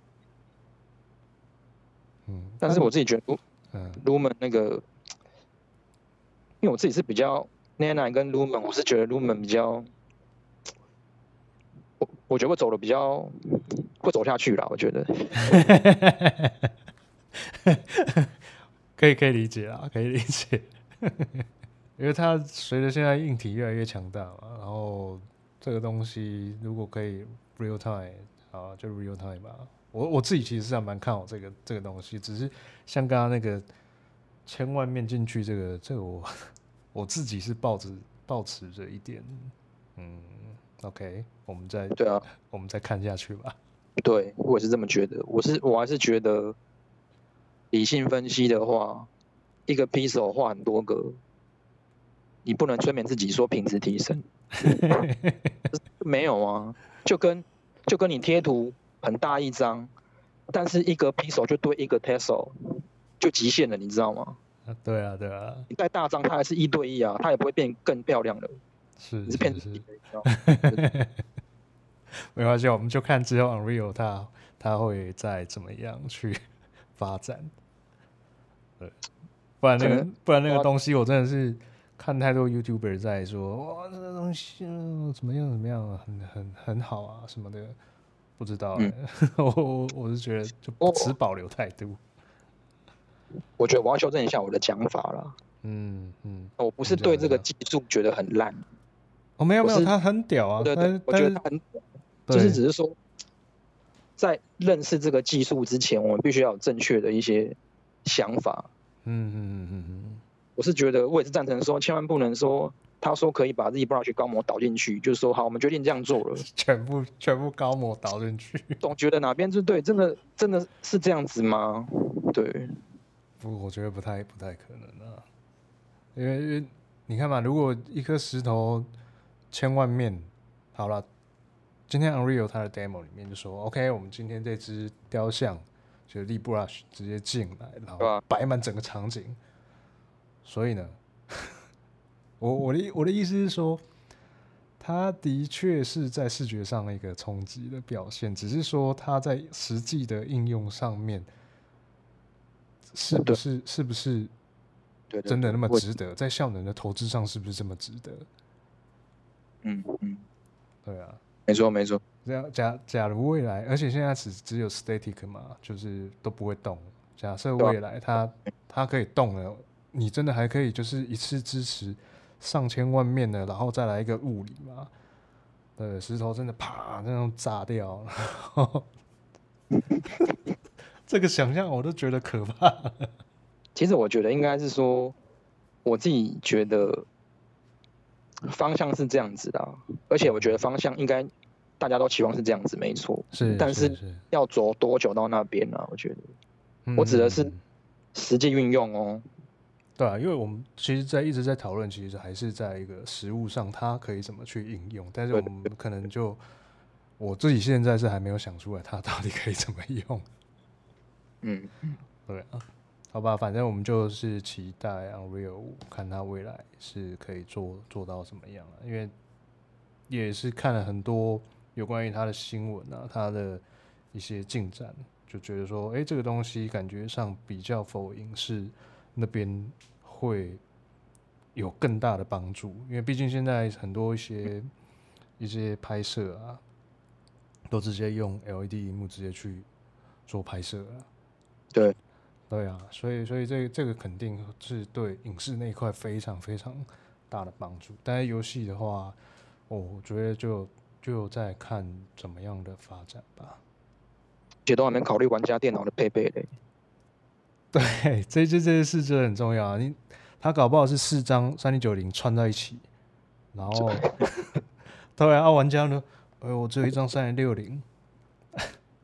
嗯，但是我自己觉得，嗯，Lumen 那个，因为我自己是比较 Nanite 跟 Lumen，我是觉得 Lumen 比较，我我觉得我走的比较会走下去啦，我觉得，<laughs> 可以可以理解啊，可以理解，因为它随着现在硬体越来越强大嘛，然后这个东西如果可以 real time，啊，就 real time 吧。我我自己其实是还蛮看好这个这个东西，只是像刚刚那个千万面进去这个这个我我自己是抱着抱持着一点，嗯，OK，我们再对啊，我们再看下去吧。对，我也是这么觉得。我是我还是觉得理性分析的话，一个 pixel 画很多个，你不能催眠自己说品质提升，<laughs> 没有啊，就跟就跟你贴图。很大一张，但是一个 pixel 就对一个 tessel 就极限了，你知道吗？啊对啊，对啊。你再大张，它还是一对一啊，它也不会变更漂亮的。是是是。<laughs> 没关系，我们就看之后 Unreal 它它会再怎么样去 <laughs> 发展。对，不然那个不然那个东西，我真的是看太多 YouTuber 在说，哇，这个东西怎么样怎么样，很很很好啊什么的。不知道、欸，嗯、<laughs> 我我我是觉得就持保留态度。我觉得我要修正一下我的讲法了。嗯嗯，我不是对这个技术觉得很烂。哦，没有没有，他很屌啊。对对，我觉得他很屌，就是只是说，在认识这个技术之前，我们必须要有正确的一些想法。嗯嗯嗯嗯嗯，我是觉得我也是赞成说，千万不能说。他说可以把 ZBrush 高模导进去，就是说好，我们决定这样做了，<laughs> 全部全部高模导进去。总觉得哪边是对，真的真的是这样子吗？对，不，我觉得不太不太可能啊，因为因为你看嘛，如果一颗石头千万面，好了，今天 Unreal 它的 demo 里面就说，OK，我们今天这只雕像就 ZBrush 直接进来，然后摆满整个场景，所以呢。<laughs> 我我的我的意思是说，它的确是在视觉上一个冲击的表现，只是说它在实际的应用上面，是不是是不是真的那么值得？在效能的投资上是不是这么值得？嗯嗯，对啊，没错没错。这样假假如未来，而且现在只只有 static 嘛，就是都不会动。假设未来它它可以动了，你真的还可以就是一次支持。上千万面的，然后再来一个物理嘛？对，石头真的啪那种炸掉，<laughs> 这个想象我都觉得可怕。其实我觉得应该是说，我自己觉得方向是这样子的，而且我觉得方向应该大家都期望是这样子，没错。是，但是要走多久到那边呢？我觉得，我指的是实际运用哦。对啊，因为我们其实，在一直在讨论，其实还是在一个实物上，它可以怎么去应用。但是我们可能就我自己现在是还没有想出来，它到底可以怎么用。嗯，对啊，好吧，反正我们就是期待 Unreal 看它未来是可以做做到怎么样啊。因为也是看了很多有关于它的新闻啊，它的一些进展，就觉得说，哎，这个东西感觉上比较否影视那边。会有更大的帮助，因为毕竟现在很多一些一些拍摄啊，都直接用 LED 荧幕直接去做拍摄了。对，对啊，所以所以这个、这个肯定是对影视那一块非常非常大的帮助。但是游戏的话，我觉得就就在看怎么样的发展吧。这都还没考虑玩家电脑的配备嘞。对，<laughs> 这这这些事真的很重要啊！你他搞不好是四张三零九零串在一起，然后 <laughs> 对啊，玩家呢？哎，我只有一张三零六零，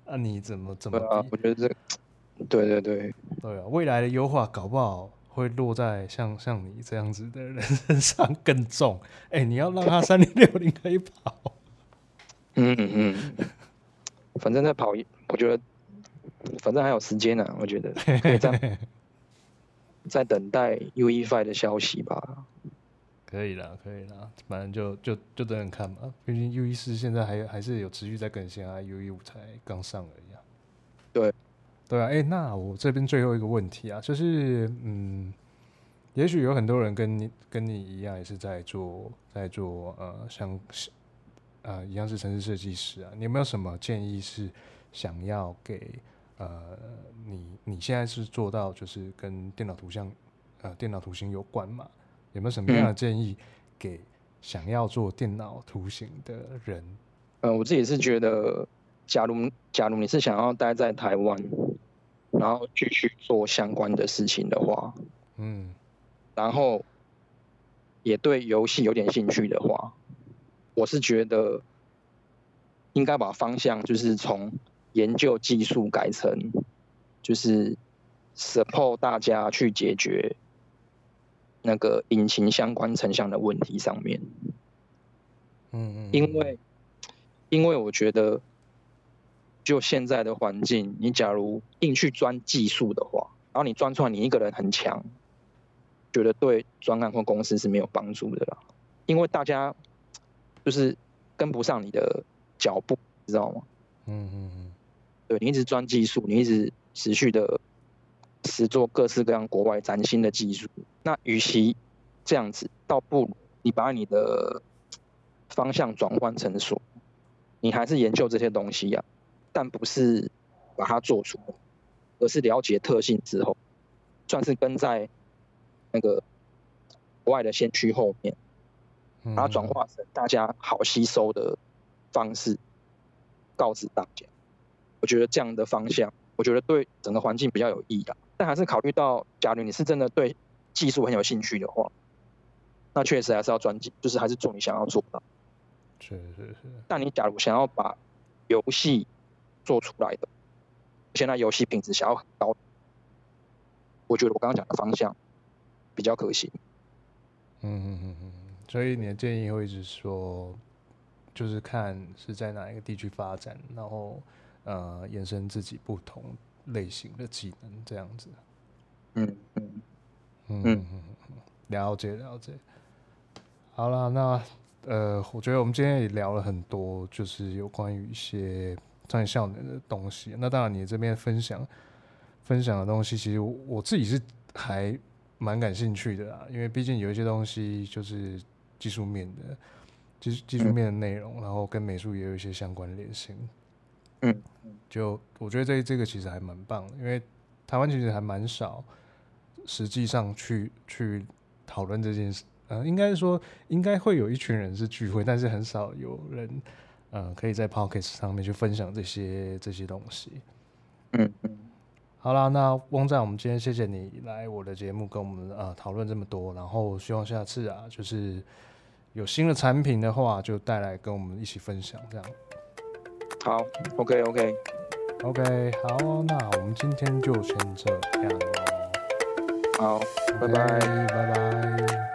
那 <laughs> 你怎么怎么比？我觉得这对对对，对啊，未来的优化搞不好会落在像像你这样子的人身上更重。哎、欸，你要让他三零六零可以跑。嗯嗯，反正在跑，我觉得反正还有时间呢、啊，我觉得可以在 <laughs> 在等待 U E Five 的消息吧。可以啦，可以啦，反正就就就等等看吧。毕竟 UE 四现在还还是有持续在更新啊，UE 五才刚上而已啊。对，对啊，哎、欸，那我这边最后一个问题啊，就是嗯，也许有很多人跟你跟你一样，也是在做在做呃，像呃一样是城市设计师啊，你有没有什么建议是想要给呃你你现在是做到就是跟电脑图像呃电脑图形有关嘛？有没有什么样的建议给想要做电脑图形的人？嗯，我自己是觉得，假如假如你是想要待在台湾，然后继续做相关的事情的话，嗯，然后也对游戏有点兴趣的话，我是觉得应该把方向就是从研究技术改成，就是 support 大家去解决。那个引擎相关成像的问题上面，嗯嗯，因为因为我觉得，就现在的环境，你假如硬去钻技术的话，然后你钻出来你一个人很强，觉得对专案或公司是没有帮助的啦，因为大家就是跟不上你的脚步，知道吗？嗯嗯嗯，对，你一直钻技术，你一直持续的。是做各式各样国外崭新的技术，那与其这样子，倒不如你把你的方向转换成说，你还是研究这些东西呀、啊，但不是把它做出来，而是了解特性之后，算是跟在那个国外的先驱后面，把它转化成大家好吸收的方式，告知大家。我觉得这样的方向，我觉得对整个环境比较有益的。但还是考虑到，假如你是真的对技术很有兴趣的话，那确实还是要专精，就是还是做你想要做的。是是是。但你假如想要把游戏做出来的，现在游戏品质想要很高，我觉得我刚刚讲的方向比较可行。嗯嗯嗯嗯。所以你的建议会是说，就是看是在哪一个地区发展，然后呃，延伸自己不同。类型的技能这样子，嗯嗯嗯了解了解。好了，那呃，我觉得我们今天也聊了很多，就是有关于一些专业效能的东西。那当然，你这边分享分享的东西，其实我，我自己是还蛮感兴趣的啦，因为毕竟有一些东西就是技术面的，技技术面的内容，然后跟美术也有一些相关联性。嗯，就我觉得这这个其实还蛮棒的，因为台湾其实还蛮少，实际上去去讨论这件事。呃，应该说应该会有一群人是聚会，但是很少有人呃可以在 p o c k e t 上面去分享这些这些东西。嗯嗯，好啦，那翁赞，我们今天谢谢你来我的节目跟我们呃讨论这么多，然后希望下次啊，就是有新的产品的话，就带来跟我们一起分享这样。好 ok ok ok 好那我们今天就先这样喽好拜拜。拜拜。